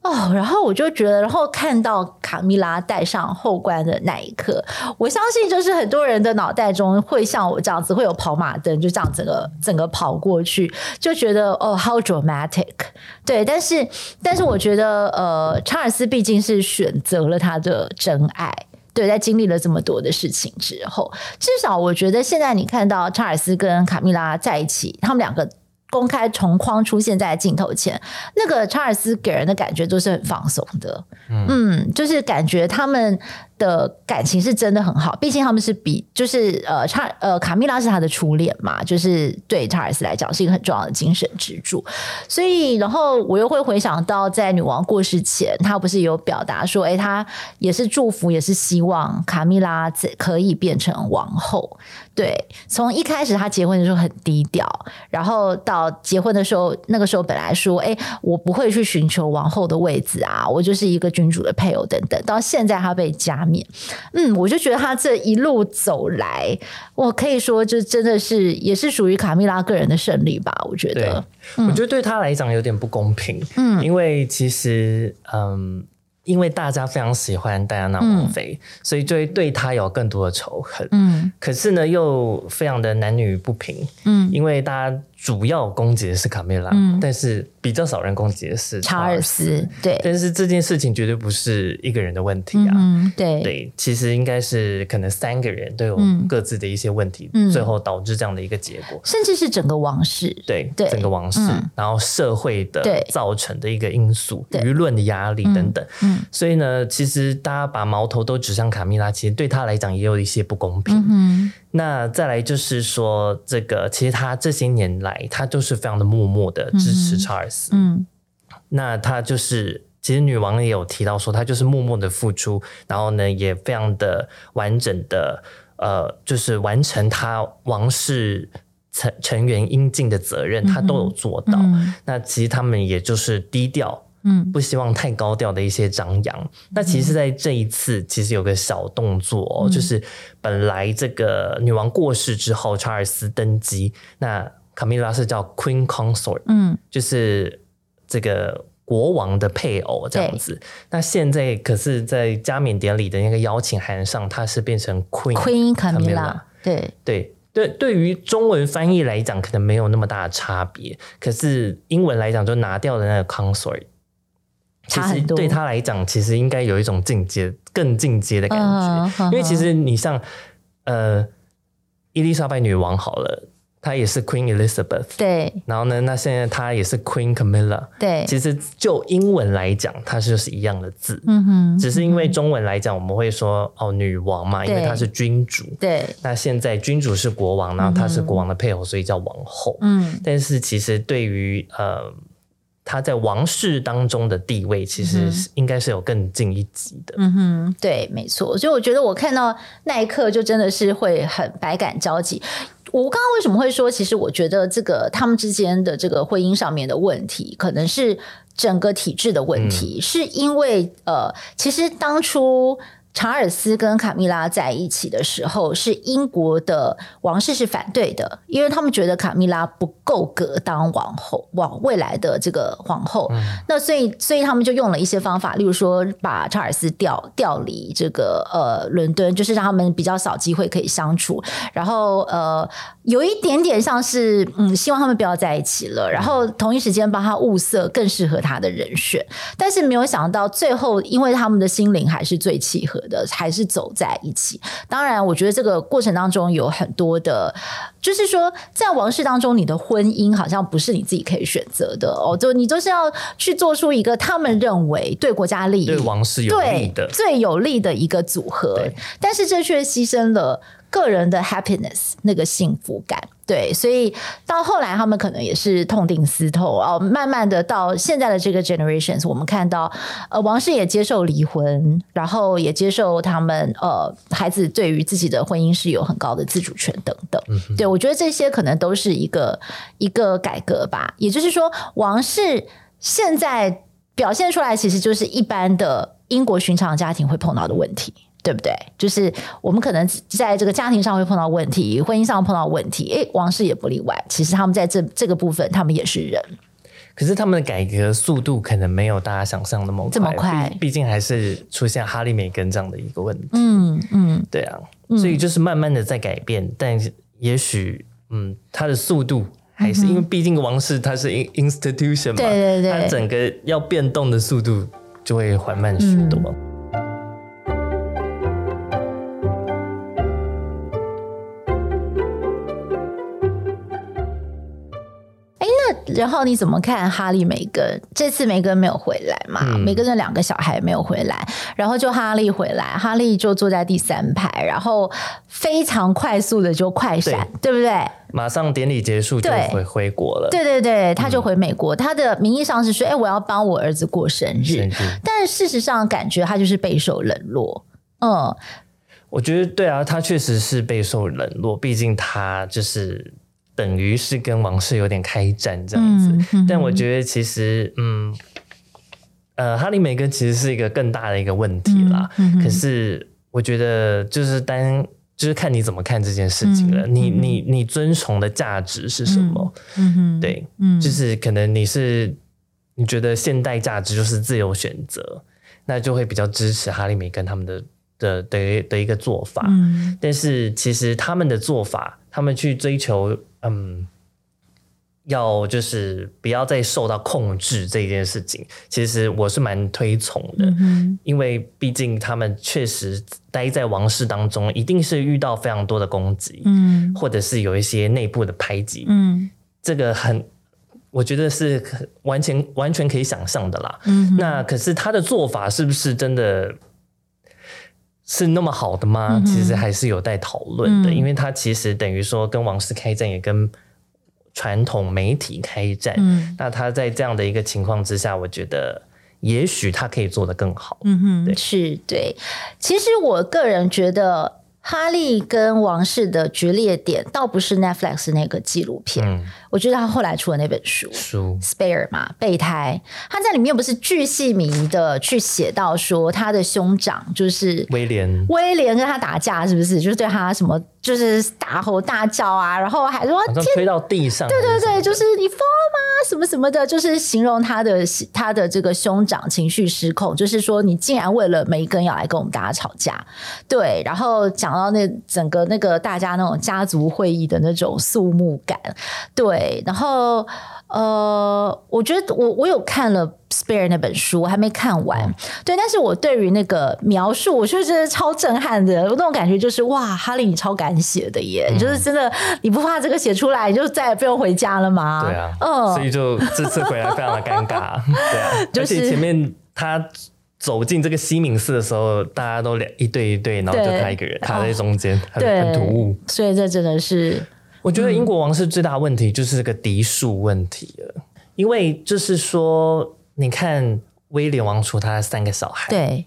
哦，然后我就觉得，然后看到卡蜜拉戴上后冠的那一刻，我相信就是很多人的脑袋中会像我这样子，会有跑马灯，就这样整个整个跑过去，就觉得哦，how dramatic。对，但是但是我觉得，呃，查尔斯毕竟是选择了他的真爱，对，在经历了这么多的事情之后，至少我觉得现在你看到查尔斯跟卡蜜拉在一起，他们两个。公开重框出现在镜头前，那个查尔斯给人的感觉都是很放松的，嗯，嗯，就是感觉他们。的感情是真的很好，毕竟他们是比就是呃查呃卡蜜拉是他的初恋嘛，就是对查尔斯来讲是一个很重要的精神支柱。所以，然后我又会回想到在女王过世前，他不是有表达说，哎，他也是祝福，也是希望卡蜜拉可以变成王后。对，从一开始他结婚的时候很低调，然后到结婚的时候，那个时候本来说，哎，我不会去寻求王后的位置啊，我就是一个君主的配偶等等。到现在他被加。嗯，我就觉得他这一路走来，我可以说，就真的是也是属于卡蜜拉个人的胜利吧。我觉得，我觉得对他来讲有点不公平。嗯，因为其实，嗯，因为大家非常喜欢戴安娜王妃，嗯、所以就会对他有更多的仇恨。嗯，可是呢，又非常的男女不平。嗯，因为大家。主要攻击的是卡梅拉，嗯，但是比较少人攻击的是查尔斯，对。但是这件事情绝对不是一个人的问题啊，嗯，对。对，其实应该是可能三个人都有各自的一些问题，嗯，最后导致这样的一个结果，甚至是整个王室，对对，整个王室，然后社会的造成的一个因素，舆论的压力等等，嗯，所以呢，其实大家把矛头都指向卡梅拉，其实对他来讲也有一些不公平，嗯。那再来就是说，这个其实他这些年来，他都是非常的默默的支持查尔斯。嗯，嗯，那他就是，其实女王也有提到说，他就是默默的付出，然后呢，也非常的完整的，呃，就是完成他王室成成员应尽的责任，他都有做到。嗯嗯，那其实他们也就是低调。嗯，不希望太高调的一些张扬。嗯、那其实，在这一次，其实有个小动作、哦嗯，就是本来这个女王过世之后，查尔斯登基，那卡米拉是叫 Queen Consort，嗯，就是这个国王的配偶这样子。那现在可是在加冕典礼的那个邀请函上，它是变成 Queen Queen 卡米拉。对对对，对于中文翻译来讲，可能没有那么大的差别。可是英文来讲，就拿掉了那个 Consort。其实对他来讲，其实应该有一种进阶、更进阶的感觉。Uh, uh, uh, 因为其实你像呃，伊丽莎白女王好了，她也是 Queen Elizabeth。对。然后呢，那现在她也是 Queen Camilla。对。其实就英文来讲，它就是一样的字。嗯哼。只是因为中文来讲，我们会说哦，女王嘛，因为她是君主。对。那现在君主是国王，然后她是国王的配偶，所以叫王后。嗯。但是其实对于呃。他在王室当中的地位，其实应该是有更进一级的。嗯哼，对，没错。所以我觉得我看到那一刻，就真的是会很百感交集。我刚刚为什么会说，其实我觉得这个他们之间的这个婚姻上面的问题，可能是整个体制的问题，嗯、是因为呃，其实当初。查尔斯跟卡米拉在一起的时候，是英国的王室是反对的，因为他们觉得卡米拉不够格当王后，往未来的这个皇后。嗯、那所以，所以他们就用了一些方法，例如说把查尔斯调调离这个呃伦敦，就是让他们比较少机会可以相处。然后呃，有一点点像是嗯，希望他们不要在一起了。然后同一时间帮他物色更适合他的人选，但是没有想到最后，因为他们的心灵还是最契合的还是走在一起。当然，我觉得这个过程当中有很多的，就是说，在王室当中，你的婚姻好像不是你自己可以选择的哦，就你就是要去做出一个他们认为对国家利益、对王室有利的、最有利的一个组合，但是这却牺牲了。个人的 happiness 那个幸福感，对，所以到后来他们可能也是痛定思痛哦，慢慢的到现在的这个 generations，我们看到呃王室也接受离婚，然后也接受他们呃孩子对于自己的婚姻是有很高的自主权等等，嗯、对，我觉得这些可能都是一个一个改革吧，也就是说王室现在表现出来其实就是一般的英国寻常家庭会碰到的问题。对不对？就是我们可能在这个家庭上会碰到问题，婚姻上碰到问题，诶，王室也不例外。其实他们在这这个部分，他们也是人。可是他们的改革速度可能没有大家想象那么快，这么快。毕竟还是出现哈利梅根这样的一个问题。嗯嗯，对啊，所以就是慢慢的在改变，嗯、但也许嗯，它的速度还是、嗯、因为毕竟王室它是 institution 嘛，对对对，它整个要变动的速度就会缓慢许多。嗯然后你怎么看哈利梅根？这次梅根没有回来嘛？嗯、梅根的两个小孩没有回来，然后就哈利回来，哈利就坐在第三排，然后非常快速的就快闪，对，对不对？马上典礼结束就回回国了。对对对，他就回美国。嗯、他的名义上是说：“哎，我要帮我儿子过生日。生日”但事实上，感觉他就是备受冷落。嗯，我觉得对啊，他确实是备受冷落，毕竟他就是。等于是跟王室有点开战这样子，但我觉得其实，嗯，呃，哈利梅根其实是一个更大的一个问题啦。可是我觉得就是单就是看你怎么看这件事情了。嗯、你你你尊崇的价值是什么？嗯嗯、对，嗯、就是可能你是你觉得现代价值就是自由选择，那就会比较支持哈利梅根他们的的的的一个做法。嗯、但是其实他们的做法，他们去追求。嗯，要就是不要再受到控制这件事情，其实我是蛮推崇的，嗯、因为毕竟他们确实待在王室当中，一定是遇到非常多的攻击，嗯，或者是有一些内部的排挤，嗯，这个很，我觉得是完全完全可以想象的啦，嗯，那可是他的做法是不是真的是那么好的吗？嗯、其实还是有待讨论的，嗯、因为他其实等于说跟王室开战，也跟传统媒体开战，嗯，那他在这样的一个情况之下，我觉得也许他可以做得更好。嗯哼，对，是对。其实我个人觉得。哈利跟王室的决裂点，倒不是 Netflix 那个纪录片，嗯、我觉得他后来出了那本书书。Spare 嘛，备胎，他在里面不是巨细靡遗的去写到说他的兄长就是威廉，威廉跟他打架是不是？就是对他什么就是大吼大叫啊，然后还说推到地上，对对对，就是你疯了吗？什么什么的，就是形容他的他的这个兄长情绪失控，就是说你竟然为了梅根要来跟我们大家吵架，对，然后讲。到那整个那个大家那种家族会议的那种肃穆感，对，然后呃，我觉得我我有看了《Spare》那本书，我还没看完，嗯、对，但是我对于那个描述，我就觉得超震撼的，我那种感觉就是哇，哈利你超敢写的耶，嗯、就是真的，你不怕这个写出来你就再也不用回家了吗？对啊，嗯，所以就这次回来非常的尴尬，对啊，就是、而且前面他。走进这个西敏寺的时候，大家都两一对一对，然后就他一个人卡在中间，很很突兀。所以这真的是，我觉得英国王室最大问题就是这个嫡庶问题了。嗯、因为就是说，你看威廉王储他三个小孩，对，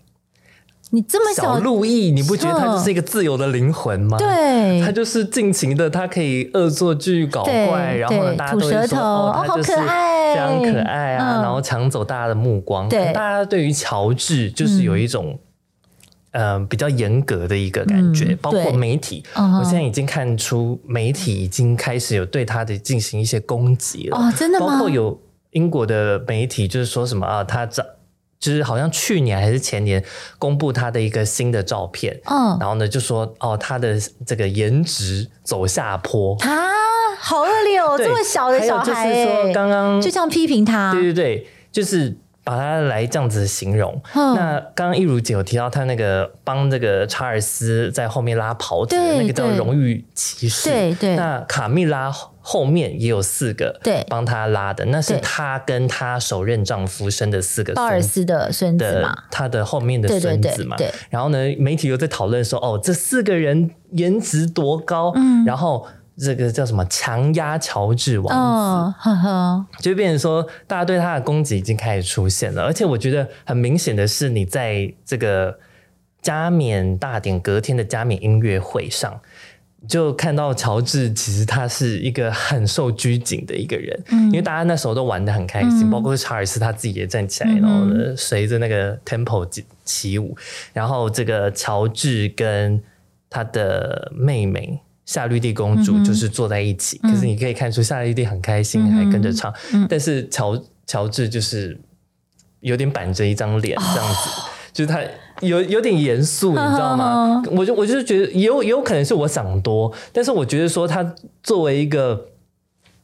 你这么小路易，你不觉得他就是一个自由的灵魂吗？对，他就是尽情的，他可以恶作剧搞怪，然后呢，大家都会说哦，他就是。哦好可爱非常可爱啊，嗯、然后抢走大家的目光。对，大家对于乔治就是有一种嗯、呃、比较严格的一个感觉，嗯、包括媒体。我现在已经看出媒体已经开始有对他的进行一些攻击了。哦，真的吗？包括有英国的媒体就是说什么啊，他找就是好像去年还是前年公布他的一个新的照片。嗯，然后呢就说哦，他的这个颜值走下坡啊。好恶劣哦！对这么小的小孩，就是说刚刚就这样批评他，对对对，就是把他来这样子形容。嗯、那刚刚一如姐有提到他那个帮这个查尔斯在后面拉袍子的那个叫荣誉骑士，对对。那卡蜜拉后面也有四个对帮他拉的，那是她跟她首任丈夫生的四个鲍尔斯的孙子嘛，他的后面的孙子嘛。对，对，对，对。然后呢，媒体又在讨论说，哦，这四个人颜值多高？嗯，然后。这个叫什么？强压乔治王子，哦、呵呵就变成说，大家对他的攻击已经开始出现了。而且我觉得很明显的是，你在这个加冕大典隔天的加冕音乐会上，就看到乔治其实他是一个很受拘谨的一个人，嗯、因为大家那时候都玩的很开心，嗯、包括查尔斯他自己也站起来，嗯、然后呢随着那个 tempo 起舞，然后这个乔治跟他的妹妹。夏绿蒂公主就是坐在一起，嗯、可是你可以看出夏绿蒂很开心，嗯、还跟着唱。嗯、但是乔乔治就是有点板着一张脸，这样子，哦、就是他有有点严肃，你知道吗？哦、我就我就觉得有有可能是我想多，但是我觉得说他作为一个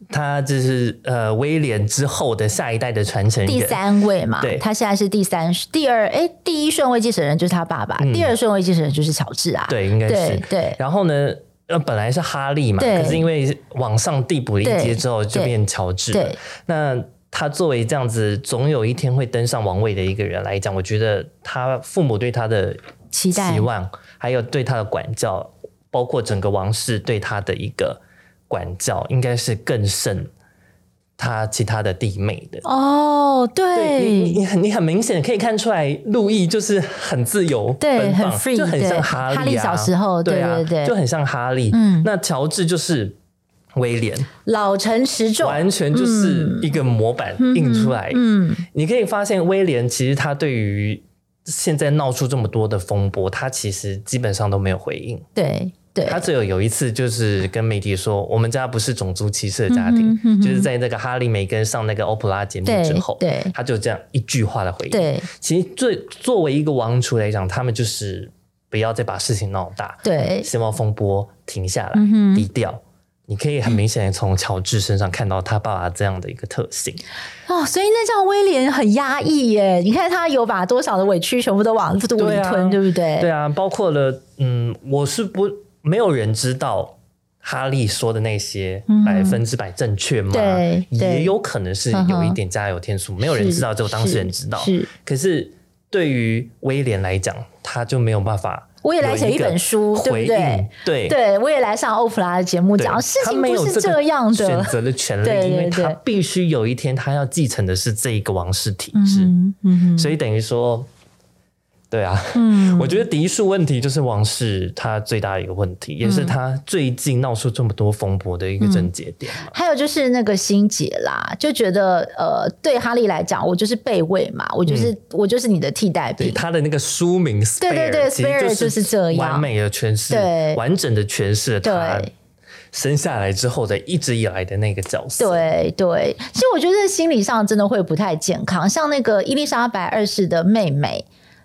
他就是呃威廉之后的下一代的传承人，第三位嘛，对，他现在是第三第二哎，第一顺位继承人就是他爸爸，嗯、第二顺位继承人就是乔治啊，对，应该是对。对然后呢？那本来是哈利嘛，可是因为往上递补了一阶之后，就变乔治了。那他作为这样子，总有一天会登上王位的一个人来讲，我觉得他父母对他的期待、期望，还有对他的管教，包括整个王室对他的一个管教，应该是更甚。他其他的弟妹的。哦，对，对你你很你很明显可以看出来，路易就是很自由，对，很 free，就很像哈利啊，哈利小时候，对啊，对对，就很像哈利。嗯，那乔治就是威廉，老成持重，完全就是一个模板印出来。嗯，你可以发现威廉其实他对于现在闹出这么多的风波，他其实基本上都没有回应。对。对。他只有有一次，就是跟媒体说，我们家不是种族歧视的家庭，就是在那个哈利梅根上那个欧普拉节目之后，对，对。他就这样一句话的回应。对，其实最作为一个王储来讲，他们就是不要再把事情闹大，对，希望风波停下来，嗯、低调，你可以很明显的从乔治身上看到他爸爸这样的一个特性。哦，所以那这样威廉很压抑耶。你看他有把多少的委屈全部都往肚里吞，对，啊、对不对？对啊，包括了嗯，我是不没有人知道哈利说的那些百分之百正确吗？对、嗯，也有可能是有一点加油添醋，没有人知道，只有当事人知道。是，是可是对于威廉来讲，他就没有办法。我也来写一本书，对不对？对，对我也来上欧普拉的节目讲，事情不是这样的。选择的权利，因为他必须有一天他要继承的是这一个王室体制，嗯嗯、所以等于说。对啊，嗯，我觉得嫡庶问题就是王室他最大的一个问题，嗯、也是他最近闹出这么多风波的一个症结点、嗯。还有就是那个心结啦，就觉得呃，对哈利来讲，我就是备位嘛，我就是、嗯、我就是你的替代品。他的那个书名对对对，Spare 就是这样，完美的诠释，对，完整的诠释了他生下来之后的一直以来的那个角色。对对，其实我觉得心理上真的会不太健康，像那个伊丽莎白二世的妹妹。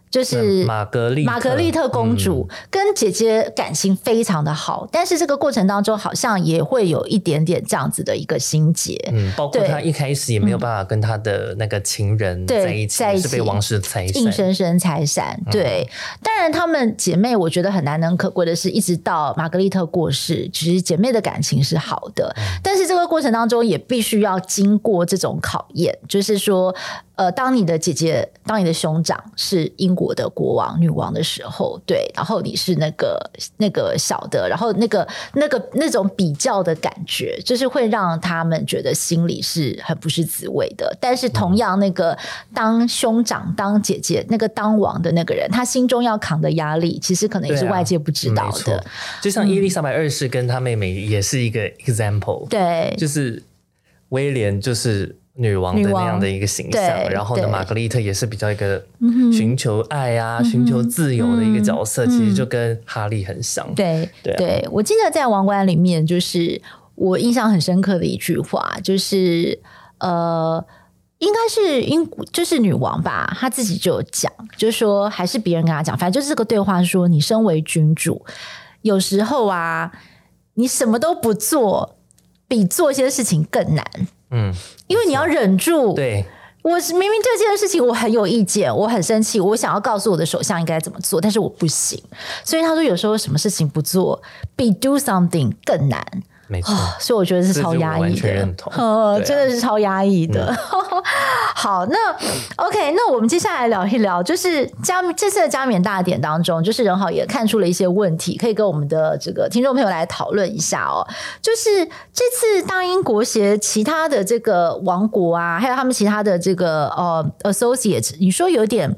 就是玛格丽玛格丽特公主跟姐姐感情非常的好，嗯，但是这个过程当中好像也会有一点点这样子的一个心结。嗯，包括她一开始也没有办法跟她的那个情人在一起，嗯、是被王室拆散，硬生生拆散。对，嗯，当然她们姐妹，我觉得很难能可贵的是，一直到玛格丽特过世，其实姐妹的感情是好的，嗯，但是这个过程当中也必须要经过这种考验，就是说。呃，当你的姐姐，当你的兄长是英国的国王、女王的时候，对，然后你是那个那个小的，然后那个那个那种比较的感觉，就是会让他们觉得心里是很不是滋味的。但是同样，那个当兄长、当姐姐、那个当王的那个人，他心中要扛的压力，其实可能也是外界不知道的。啊、就像伊丽莎白二世跟她妹妹也是一个 example，对，就是威廉就是。女王的那样的一个形象，然后呢，玛格丽特也是比较一个寻求爱啊、寻、嗯、求自由的一个角色，嗯、其实就跟哈利很像。对对、啊、对，我记得在王冠里面，就是我印象很深刻的一句话，就是呃，应该是英就是女王吧，她自己就有讲，就是说还是别人跟她讲，反正就是这个对话说，你身为君主，有时候啊，你什么都不做，比做一些事情更难。嗯，因为你要忍住。对，我是明明这件事情我很有意见，我很生气，我想要告诉我的首相应该怎么做，但是我不行。所以他说，有时候什么事情不做，比 do something 更难。没错、哦，所以我觉得是超压抑的，啊、真的是超压抑的。嗯、好，那 OK，那我们接下来聊一聊，就是加这次的加冕大典当中，就是仁好也看出了一些问题，可以跟我们的这个听众朋友来讨论一下哦。就是这次大英国协其他的这个王国啊，还有他们其他的这个呃 associate，你说有点。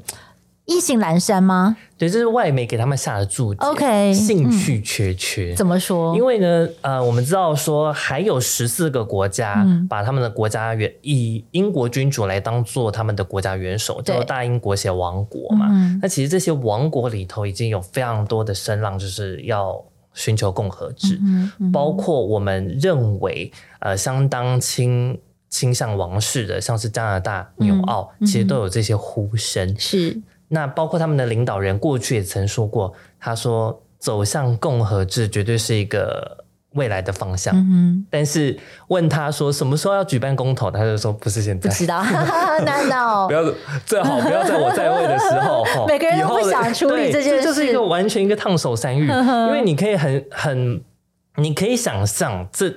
意兴阑珊吗？对，这是外媒给他们下的注解。OK，兴趣缺缺、嗯。怎么说？因为呢，呃，我们知道说还有十四个国家把他们的国家元、嗯、以英国君主来当做他们的国家元首，叫做大英国协王国嘛。那其实这些王国里头已经有非常多的声浪，就是要寻求共和制，嗯嗯、包括我们认为呃相当倾倾向王室的，像是加拿大、纽澳、嗯，其实都有这些呼声。是。那包括他们的领导人过去也曾说过，他说走向共和制绝对是一个未来的方向。嗯、但是问他说什么时候要举办公投，他就说不是现在。不知道，难道 不要最好不要在我在位的时候。每个人都不想处理这件事，这就是一个完全一个烫手山芋。因为你可以很很，你可以想象这。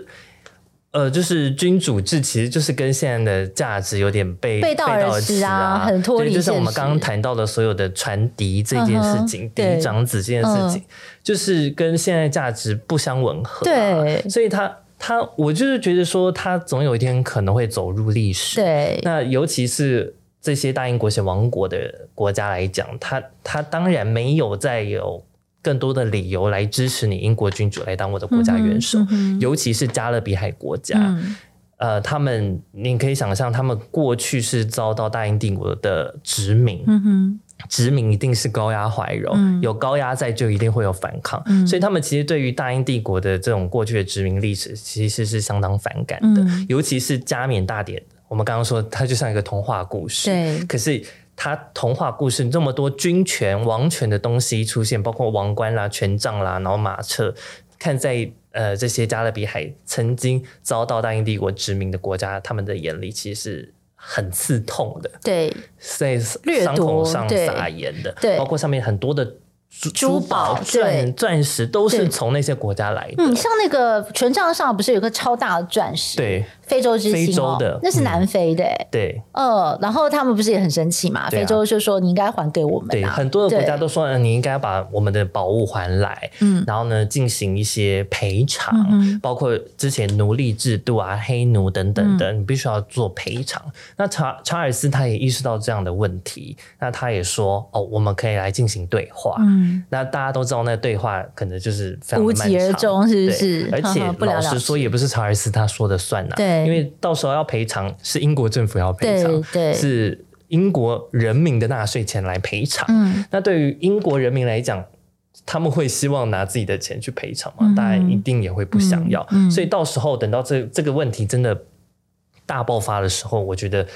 呃，就是君主制其实就是跟现在的价值有点背背道而驰啊，很脱离现实。就像我们刚刚谈到的所有的传嫡这件事情，嫡、uh 长子这件事情，就是跟现在价值不相吻合、啊。对，所以他他，我就是觉得说，他总有一天可能会走入历史。对，那尤其是这些大英国协王国的国家来讲，他他当然没有再有。更多的理由来支持你英国君主来当我的国家元首，尤其是加勒比海国家，嗯、呃，他们你可以想象，他们过去是遭到大英帝国的殖民，嗯、殖民一定是高压怀柔、嗯，有高压在就一定会有反抗、嗯，所以他们其实对于大英帝国的这种过去的殖民历史，其实是相当反感的，嗯、尤其是加冕大典，我们刚刚说它就像一个童话故事，对，可是。他童话故事这么多军权、王权的东西出现，包括王冠啦、权杖啦，然后马车，看在呃这些加勒比海曾经遭到大英帝国殖民的国家，他们的眼里其实是很刺痛的，对，在伤口上撒盐的，对，包括上面很多的。珠宝、钻钻石都是从那些国家来的。嗯，像那个权杖上不是有个超大的钻石？对。非洲之星哦，那是南非的，对，呃，然后他们不是也很生气嘛？非洲就说你应该还给我们，对，很多的国家都说你应该把我们的宝物还来，嗯，然后呢进行一些赔偿，包括之前奴隶制度啊、黑奴等等的，你必须要做赔偿。那查查尔斯他也意识到这样的问题，那他也说哦，我们可以来进行对话。嗯，那大家都知道，那对话可能就是无疾而终，是不是？而且老实说，也不是查尔斯他说的算呐，对。因为到时候要赔偿，是英国政府要赔偿，是英国人民的纳税钱来赔偿。嗯，那对于英国人民来讲，他们会希望拿自己的钱去赔偿吗？当然、嗯、一定也会不想要。嗯嗯、所以到时候等到这这个问题真的大爆发的时候，我觉得。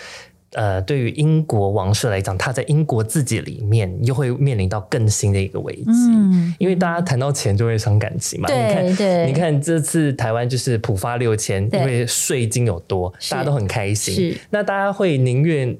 呃，对于英国王室来讲，他在英国自己里面又会面临到更新的一个危机，嗯、因为大家谈到钱就会伤感情嘛。对，你看，对你看这次台湾就是普发六千，因为税金有多，大家都很开心。是，那大家会宁愿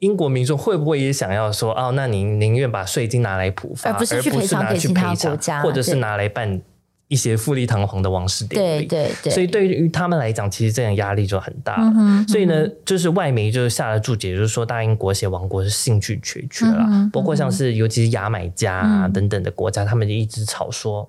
英国民众会不会也想要说，哦，那您宁愿把税金拿来普发，而不是去赔偿给其他国家，或者是拿来办？一些富丽堂皇的王室典礼，对对对，所以对于他们来讲，其实这样压力就很大了。所以呢，就是外媒就是下了注解，就是说大英国协王国是兴趣缺缺了，包括像是尤其是牙买加啊等等的国家，嗯、他们就一直吵说，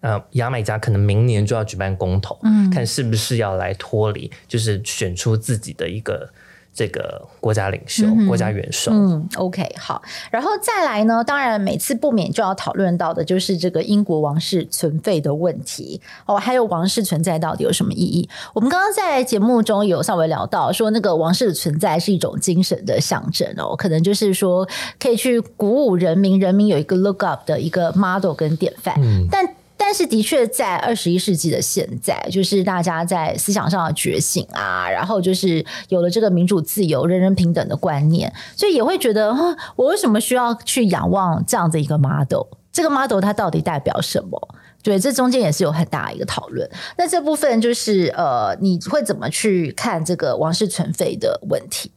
呃，牙买加可能明年就要举办公投，嗯、看是不是要来脱离，就是选出自己的一个。这个国家领袖、嗯、国家元首，嗯，OK，好，然后再来呢，当然每次不免就要讨论到的就是这个英国王室存废的问题。哦，还有王室存在到底有什么意义？我们刚刚在节目中有稍微聊到，说那个王室的存在是一种精神的象征哦，可能就是说可以去鼓舞人民，人民有一个 look up 的一个 model 跟典范，嗯，但。但是，的确，在二十一世纪的现在，就是大家在思想上的觉醒啊，然后就是有了这个民主、自由、人人平等的观念，所以也会觉得，我为什么需要去仰望这样的一个 model？这个 model 它到底代表什么？对，这中间也是有很大一个讨论。那这部分就是，呃，你会怎么去看这个王室存废的问题？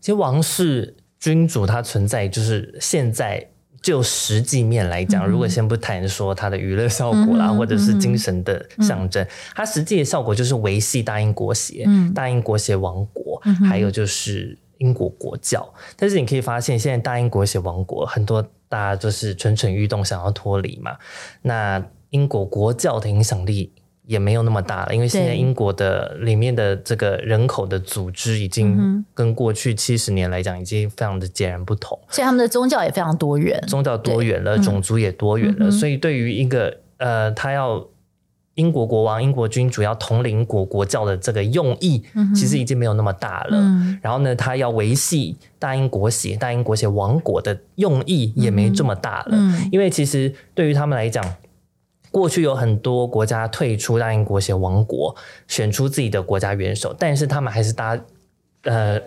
其实，王室君主它存在，就是现在。就实际面来讲，如果先不谈说它的娱乐效果啦，嗯、或者是精神的象征，嗯、它实际的效果就是维系大英国协、嗯、大英国协王国，嗯、还有就是英国国教。但是你可以发现，现在大英国协王国很多大家就是蠢蠢欲动，想要脱离嘛。那英国国教的影响力。也没有那么大了，因为现在英国的里面的这个人口的组织已经跟过去七十年来讲，已经非常的截然不同。所以他们的宗教也非常多元，宗教多元了，种族也多元了。嗯、所以对于一个呃，他要英国国王、英国君主要统领国国教的这个用意，其实已经没有那么大了。嗯、然后呢，他要维系大英国协、大英国协王国的用意也没这么大了。嗯、因为其实对于他们来讲。过去有很多国家退出大英国协王国，选出自己的国家元首，但是他们还是搭，呃，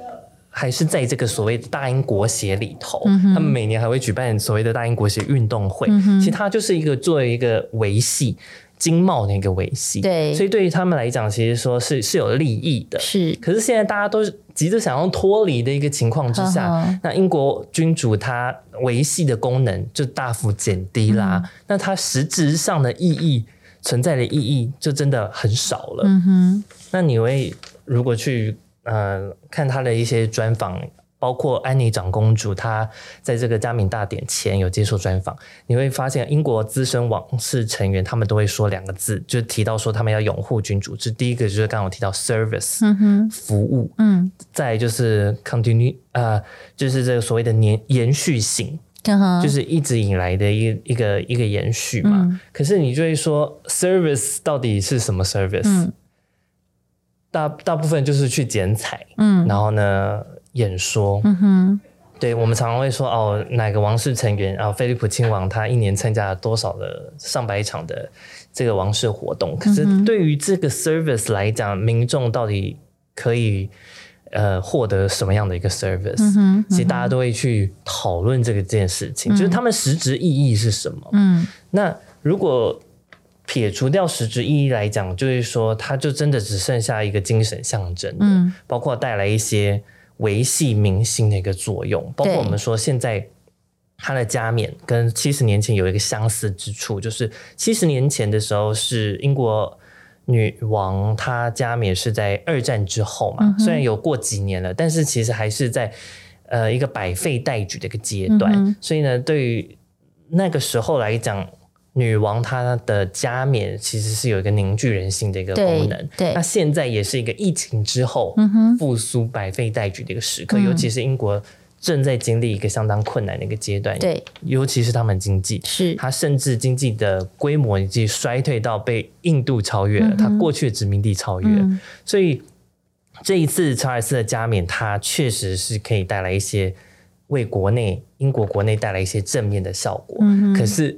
还是在这个所谓的大英国协里头，嗯、他们每年还会举办所谓的大英国协运动会，嗯、其实它就是一个作为一个维系。经贸的一个维系，对，所以对于他们来讲，其实说是是有利益的，是。可是现在大家都急着想要脱离的一个情况之下，那英国君主他维系的功能就大幅减低啦，嗯、那它实质上的意义存在的意义就真的很少了。嗯哼，那你会如果去呃看他的一些专访。包括安妮长公主，她在这个加冕大典前有接受专访，你会发现英国资深王室成员他们都会说两个字，就提到说他们要拥护君主。这第一个就是刚刚我提到 service，嗯哼，服务，嗯，再就是 continue，呃，就是这个所谓的延延续性，嗯，就是一直以来的一个一个一个延续嘛。嗯、可是你就会说 service 到底是什么 service？嗯、大大部分就是去剪彩，嗯，然后呢？演说，嗯哼，对，我们常常会说哦，哪个王室成员啊，菲利普亲王他一年参加了多少的上百场的这个王室活动？可是对于这个 service 来讲，民众到底可以呃获得什么样的一个 service？嗯哼，其实大家都会去讨论这个这件事情，就是他们实质意义是什么？嗯，那如果撇除掉实质意义来讲，就是说，它就真的只剩下一个精神象征，嗯，包括带来一些维系民心的一个作用。包括我们说，现在它的加冕跟七十年前有一个相似之处，就是七十年前的时候是英国女王她加冕是在二战之后嘛，嗯、虽然有过几年了，但是其实还是在呃一个百废待举的一个阶段，嗯、所以呢，对于那个时候来讲。女王她的加冕其实是有一个凝聚人心的一个功能，对，那现在也是一个疫情之后复苏百废待举的一个时刻，嗯、尤其是英国正在经历一个相当困难的一个阶段，对，尤其是他们经济，是。它甚至经济的规模已经衰退到被印度超越了，它、嗯、过去的殖民地超越了，嗯、所以这一次查尔斯的加冕，它确实是可以带来一些为国内英国国内带来一些正面的效果，嗯、可是。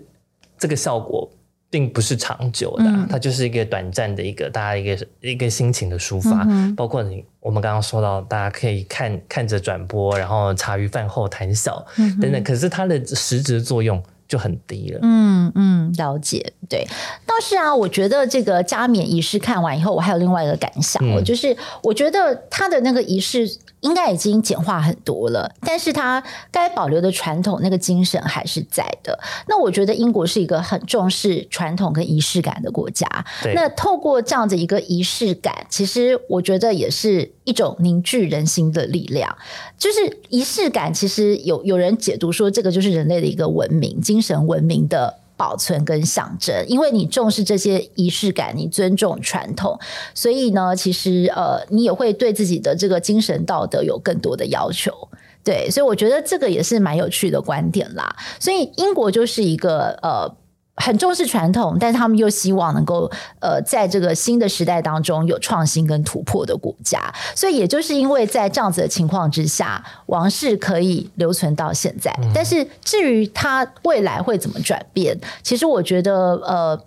这个效果并不是长久的，嗯、它就是一个短暂的一个大家一个一个心情的抒发。嗯、包括你我们刚刚说到，大家可以看看着转播，然后茶余饭后谈笑、嗯、等等。可是它的实质作用就很低了。嗯嗯，了解。对，倒是啊，我觉得这个加冕仪式看完以后，我还有另外一个感想，我、嗯、就是我觉得他的那个仪式。应该已经简化很多了，但是它该保留的传统那个精神还是在的。那我觉得英国是一个很重视传统跟仪式感的国家。那透过这样的一个仪式感，其实我觉得也是一种凝聚人心的力量。就是仪式感，其实有有人解读说，这个就是人类的一个文明、精神文明的。保存跟象征，因为你重视这些仪式感，你尊重传统，所以呢，其实呃，你也会对自己的这个精神道德有更多的要求。对，所以我觉得这个也是蛮有趣的观点啦。所以英国就是一个呃。很重视传统，但是他们又希望能够呃，在这个新的时代当中有创新跟突破的国家，所以也就是因为在这样子的情况之下，王室可以留存到现在。嗯、但是至于它未来会怎么转变，其实我觉得呃。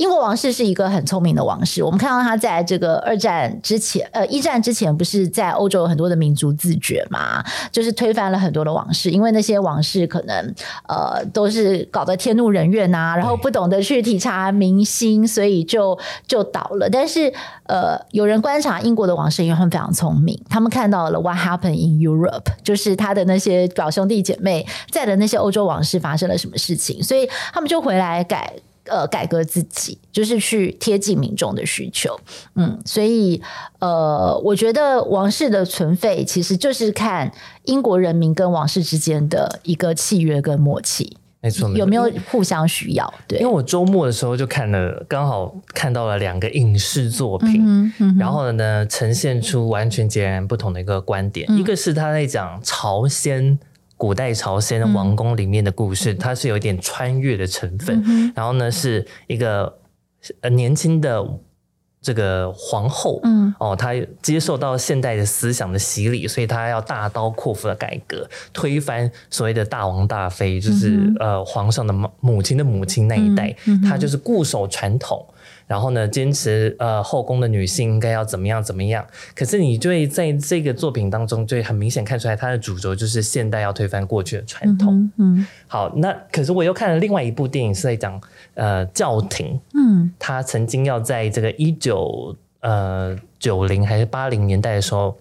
英国王室是一个很聪明的王室。我们看到他在这个二战之前，呃，一战之前不是在欧洲有很多的民族自决嘛？就是推翻了很多的王室，因为那些王室可能呃都是搞得天怒人怨啊，然后不懂得去体察民心，所以就就倒了。但是呃，有人观察英国的王室，因为他们非常聪明，他们看到了 What happened in Europe，就是他的那些表兄弟姐妹在的那些欧洲王室发生了什么事情，所以他们就回来改。呃，改革自己就是去贴近民众的需求，嗯，所以呃，我觉得王室的存废其实就是看英国人民跟王室之间的一个契约跟默契，没错，有没有互相需要？对，因为我周末的时候就看了，刚好看到了两个影视作品，嗯嗯、然后呢，呈现出完全截然不同的一个观点，嗯、一个是他在讲朝鲜。古代朝鲜的王宫里面的故事，嗯、它是有一点穿越的成分。嗯、然后呢，是一个呃年轻的这个皇后，嗯，哦，她接受到现代的思想的洗礼，所以她要大刀阔斧的改革，推翻所谓的大王大妃，就是、嗯、呃皇上的母亲的母亲那一代，嗯、她就是固守传统。然后呢，坚持呃后宫的女性应该要怎么样怎么样。可是你就会在这个作品当中，就会很明显看出来，它的主轴就是现代要推翻过去的传统。嗯，嗯，好，那可是我又看了另外一部电影，是在讲呃教廷。嗯，他曾经要在这个一九呃九零还是八零年代的时候，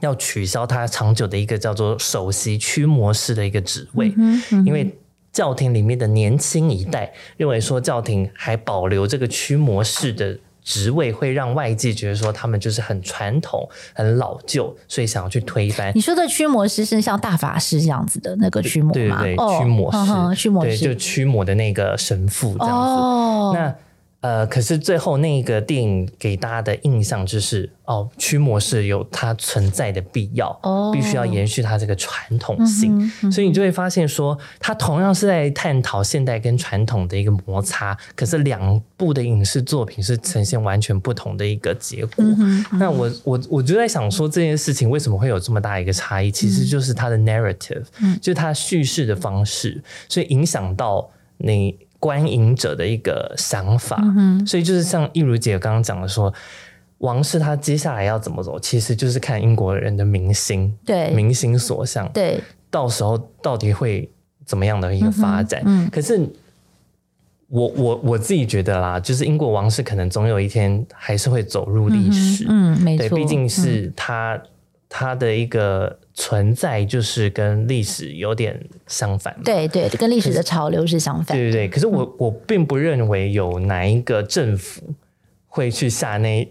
要取消他长久的一个叫做首席驱魔师的一个职位，嗯、因为。教廷里面的年轻一代认为说，教廷还保留这个驱魔士的职位，会让外界觉得说他们就是很传统、很老旧，所以想要去推翻。你说的驱魔师是像大法师这样子的那个驱魔吗？对对对，驱魔师，驱、哦、魔师，对，就驱魔的那个神父这样子。哦、那。呃，可是最后那个电影给大家的印象就是，哦，驱魔是有它存在的必要，哦，必须要延续它这个传统性，嗯嗯、所以你就会发现说，它同样是在探讨现代跟传统的一个摩擦，可是两部的影视作品是呈现完全不同的一个结果。那我我我就在想说，这件事情为什么会有这么大一个差异？其实就是它的 narrative，、嗯、就是它叙事的方式，所以影响到你。观影者的一个想法，嗯、所以就是像一如姐刚刚讲的说，王室他接下来要怎么走，其实就是看英国人的民心，对。民心所向，对，到时候到底会怎么样的一个发展？嗯嗯、可是我我我自己觉得啦，就是英国王室可能总有一天还是会走入历史。嗯，嗯，没错，对，毕竟是他他、嗯、的一个存在，就是跟历史有点相反。对对，跟历史的潮流是相反。对对对，可是我、嗯、我并不认为有哪一个政府会去下那。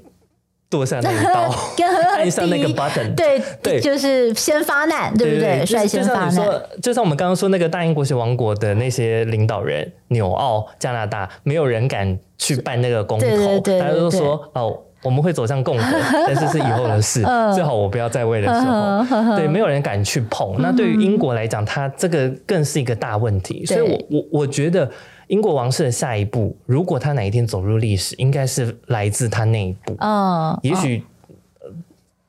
剁下那一刀，按上那个 button，对对，就是先发难，对不对？率先发难。就像你说，就像我们刚刚说那个大英国协王国的那些领导人，纽澳、加拿大，没有人敢去办那个公投，大家都说哦，我们会走向共和，但是是以后的事，最好我不要在位的时候，对，没有人敢去碰。那对于英国来讲，它这个更是一个大问题，所以我我我觉得。英国王室的下一步，如果他哪一天走入历史，应该是来自他内部。哦，也许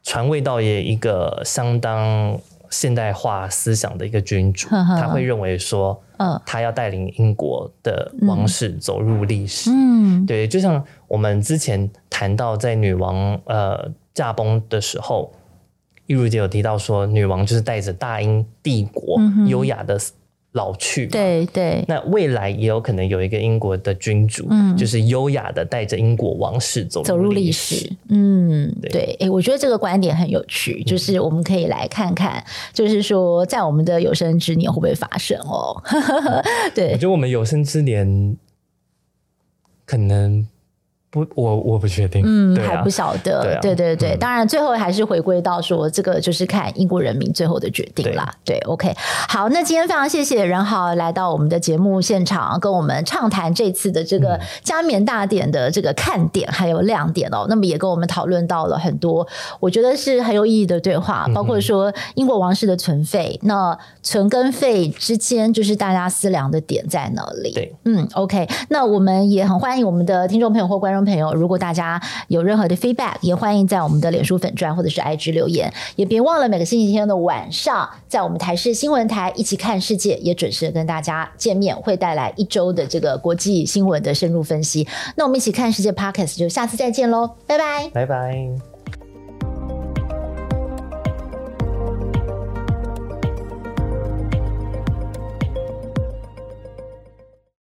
传位到也一个相当现代化思想的一个君主，呵呵他会认为说，嗯，他要带领英国的王室走入历史。嗯，对，就像我们之前谈到在女王呃驾崩的时候，玉如姐有提到说，女王就是带着大英帝国优雅的。老去，对对，那未来也有可能有一个英国的君主，嗯，就是优雅的带着英国王室走走入历史，嗯，对，哎，我觉得这个观点很有趣，就是我们可以来看看，就是说在我们的有生之年会不会发生哦？对，我觉得我们有生之年可能。不，我我不确定，嗯，啊、还不晓得，对、啊、对对对，嗯、当然最后还是回归到说，这个就是看英国人民最后的决定啦。对，对，OK，好，那今天非常谢谢任豪来到我们的节目现场，跟我们畅谈这次的这个加冕大典的这个看点还有亮点哦。嗯、那么也跟我们讨论到了很多，我觉得是很有意义的对话，包括说英国王室的存废，嗯、那存跟废之间就是大家思量的点在哪里？对，嗯，OK，那我们也很欢迎我们的听众朋友或观朋友，如果大家有任何的 feedback，也欢迎在我们的脸书粉专或者是 IG 留言，也别忘了每个星期天的晚上，在我们台视新闻台一起看世界，也准时跟大家见面，会带来一周的这个国际新闻的深入分析。那我们一起看世界 Podcast 就下次再见喽，拜拜，拜拜。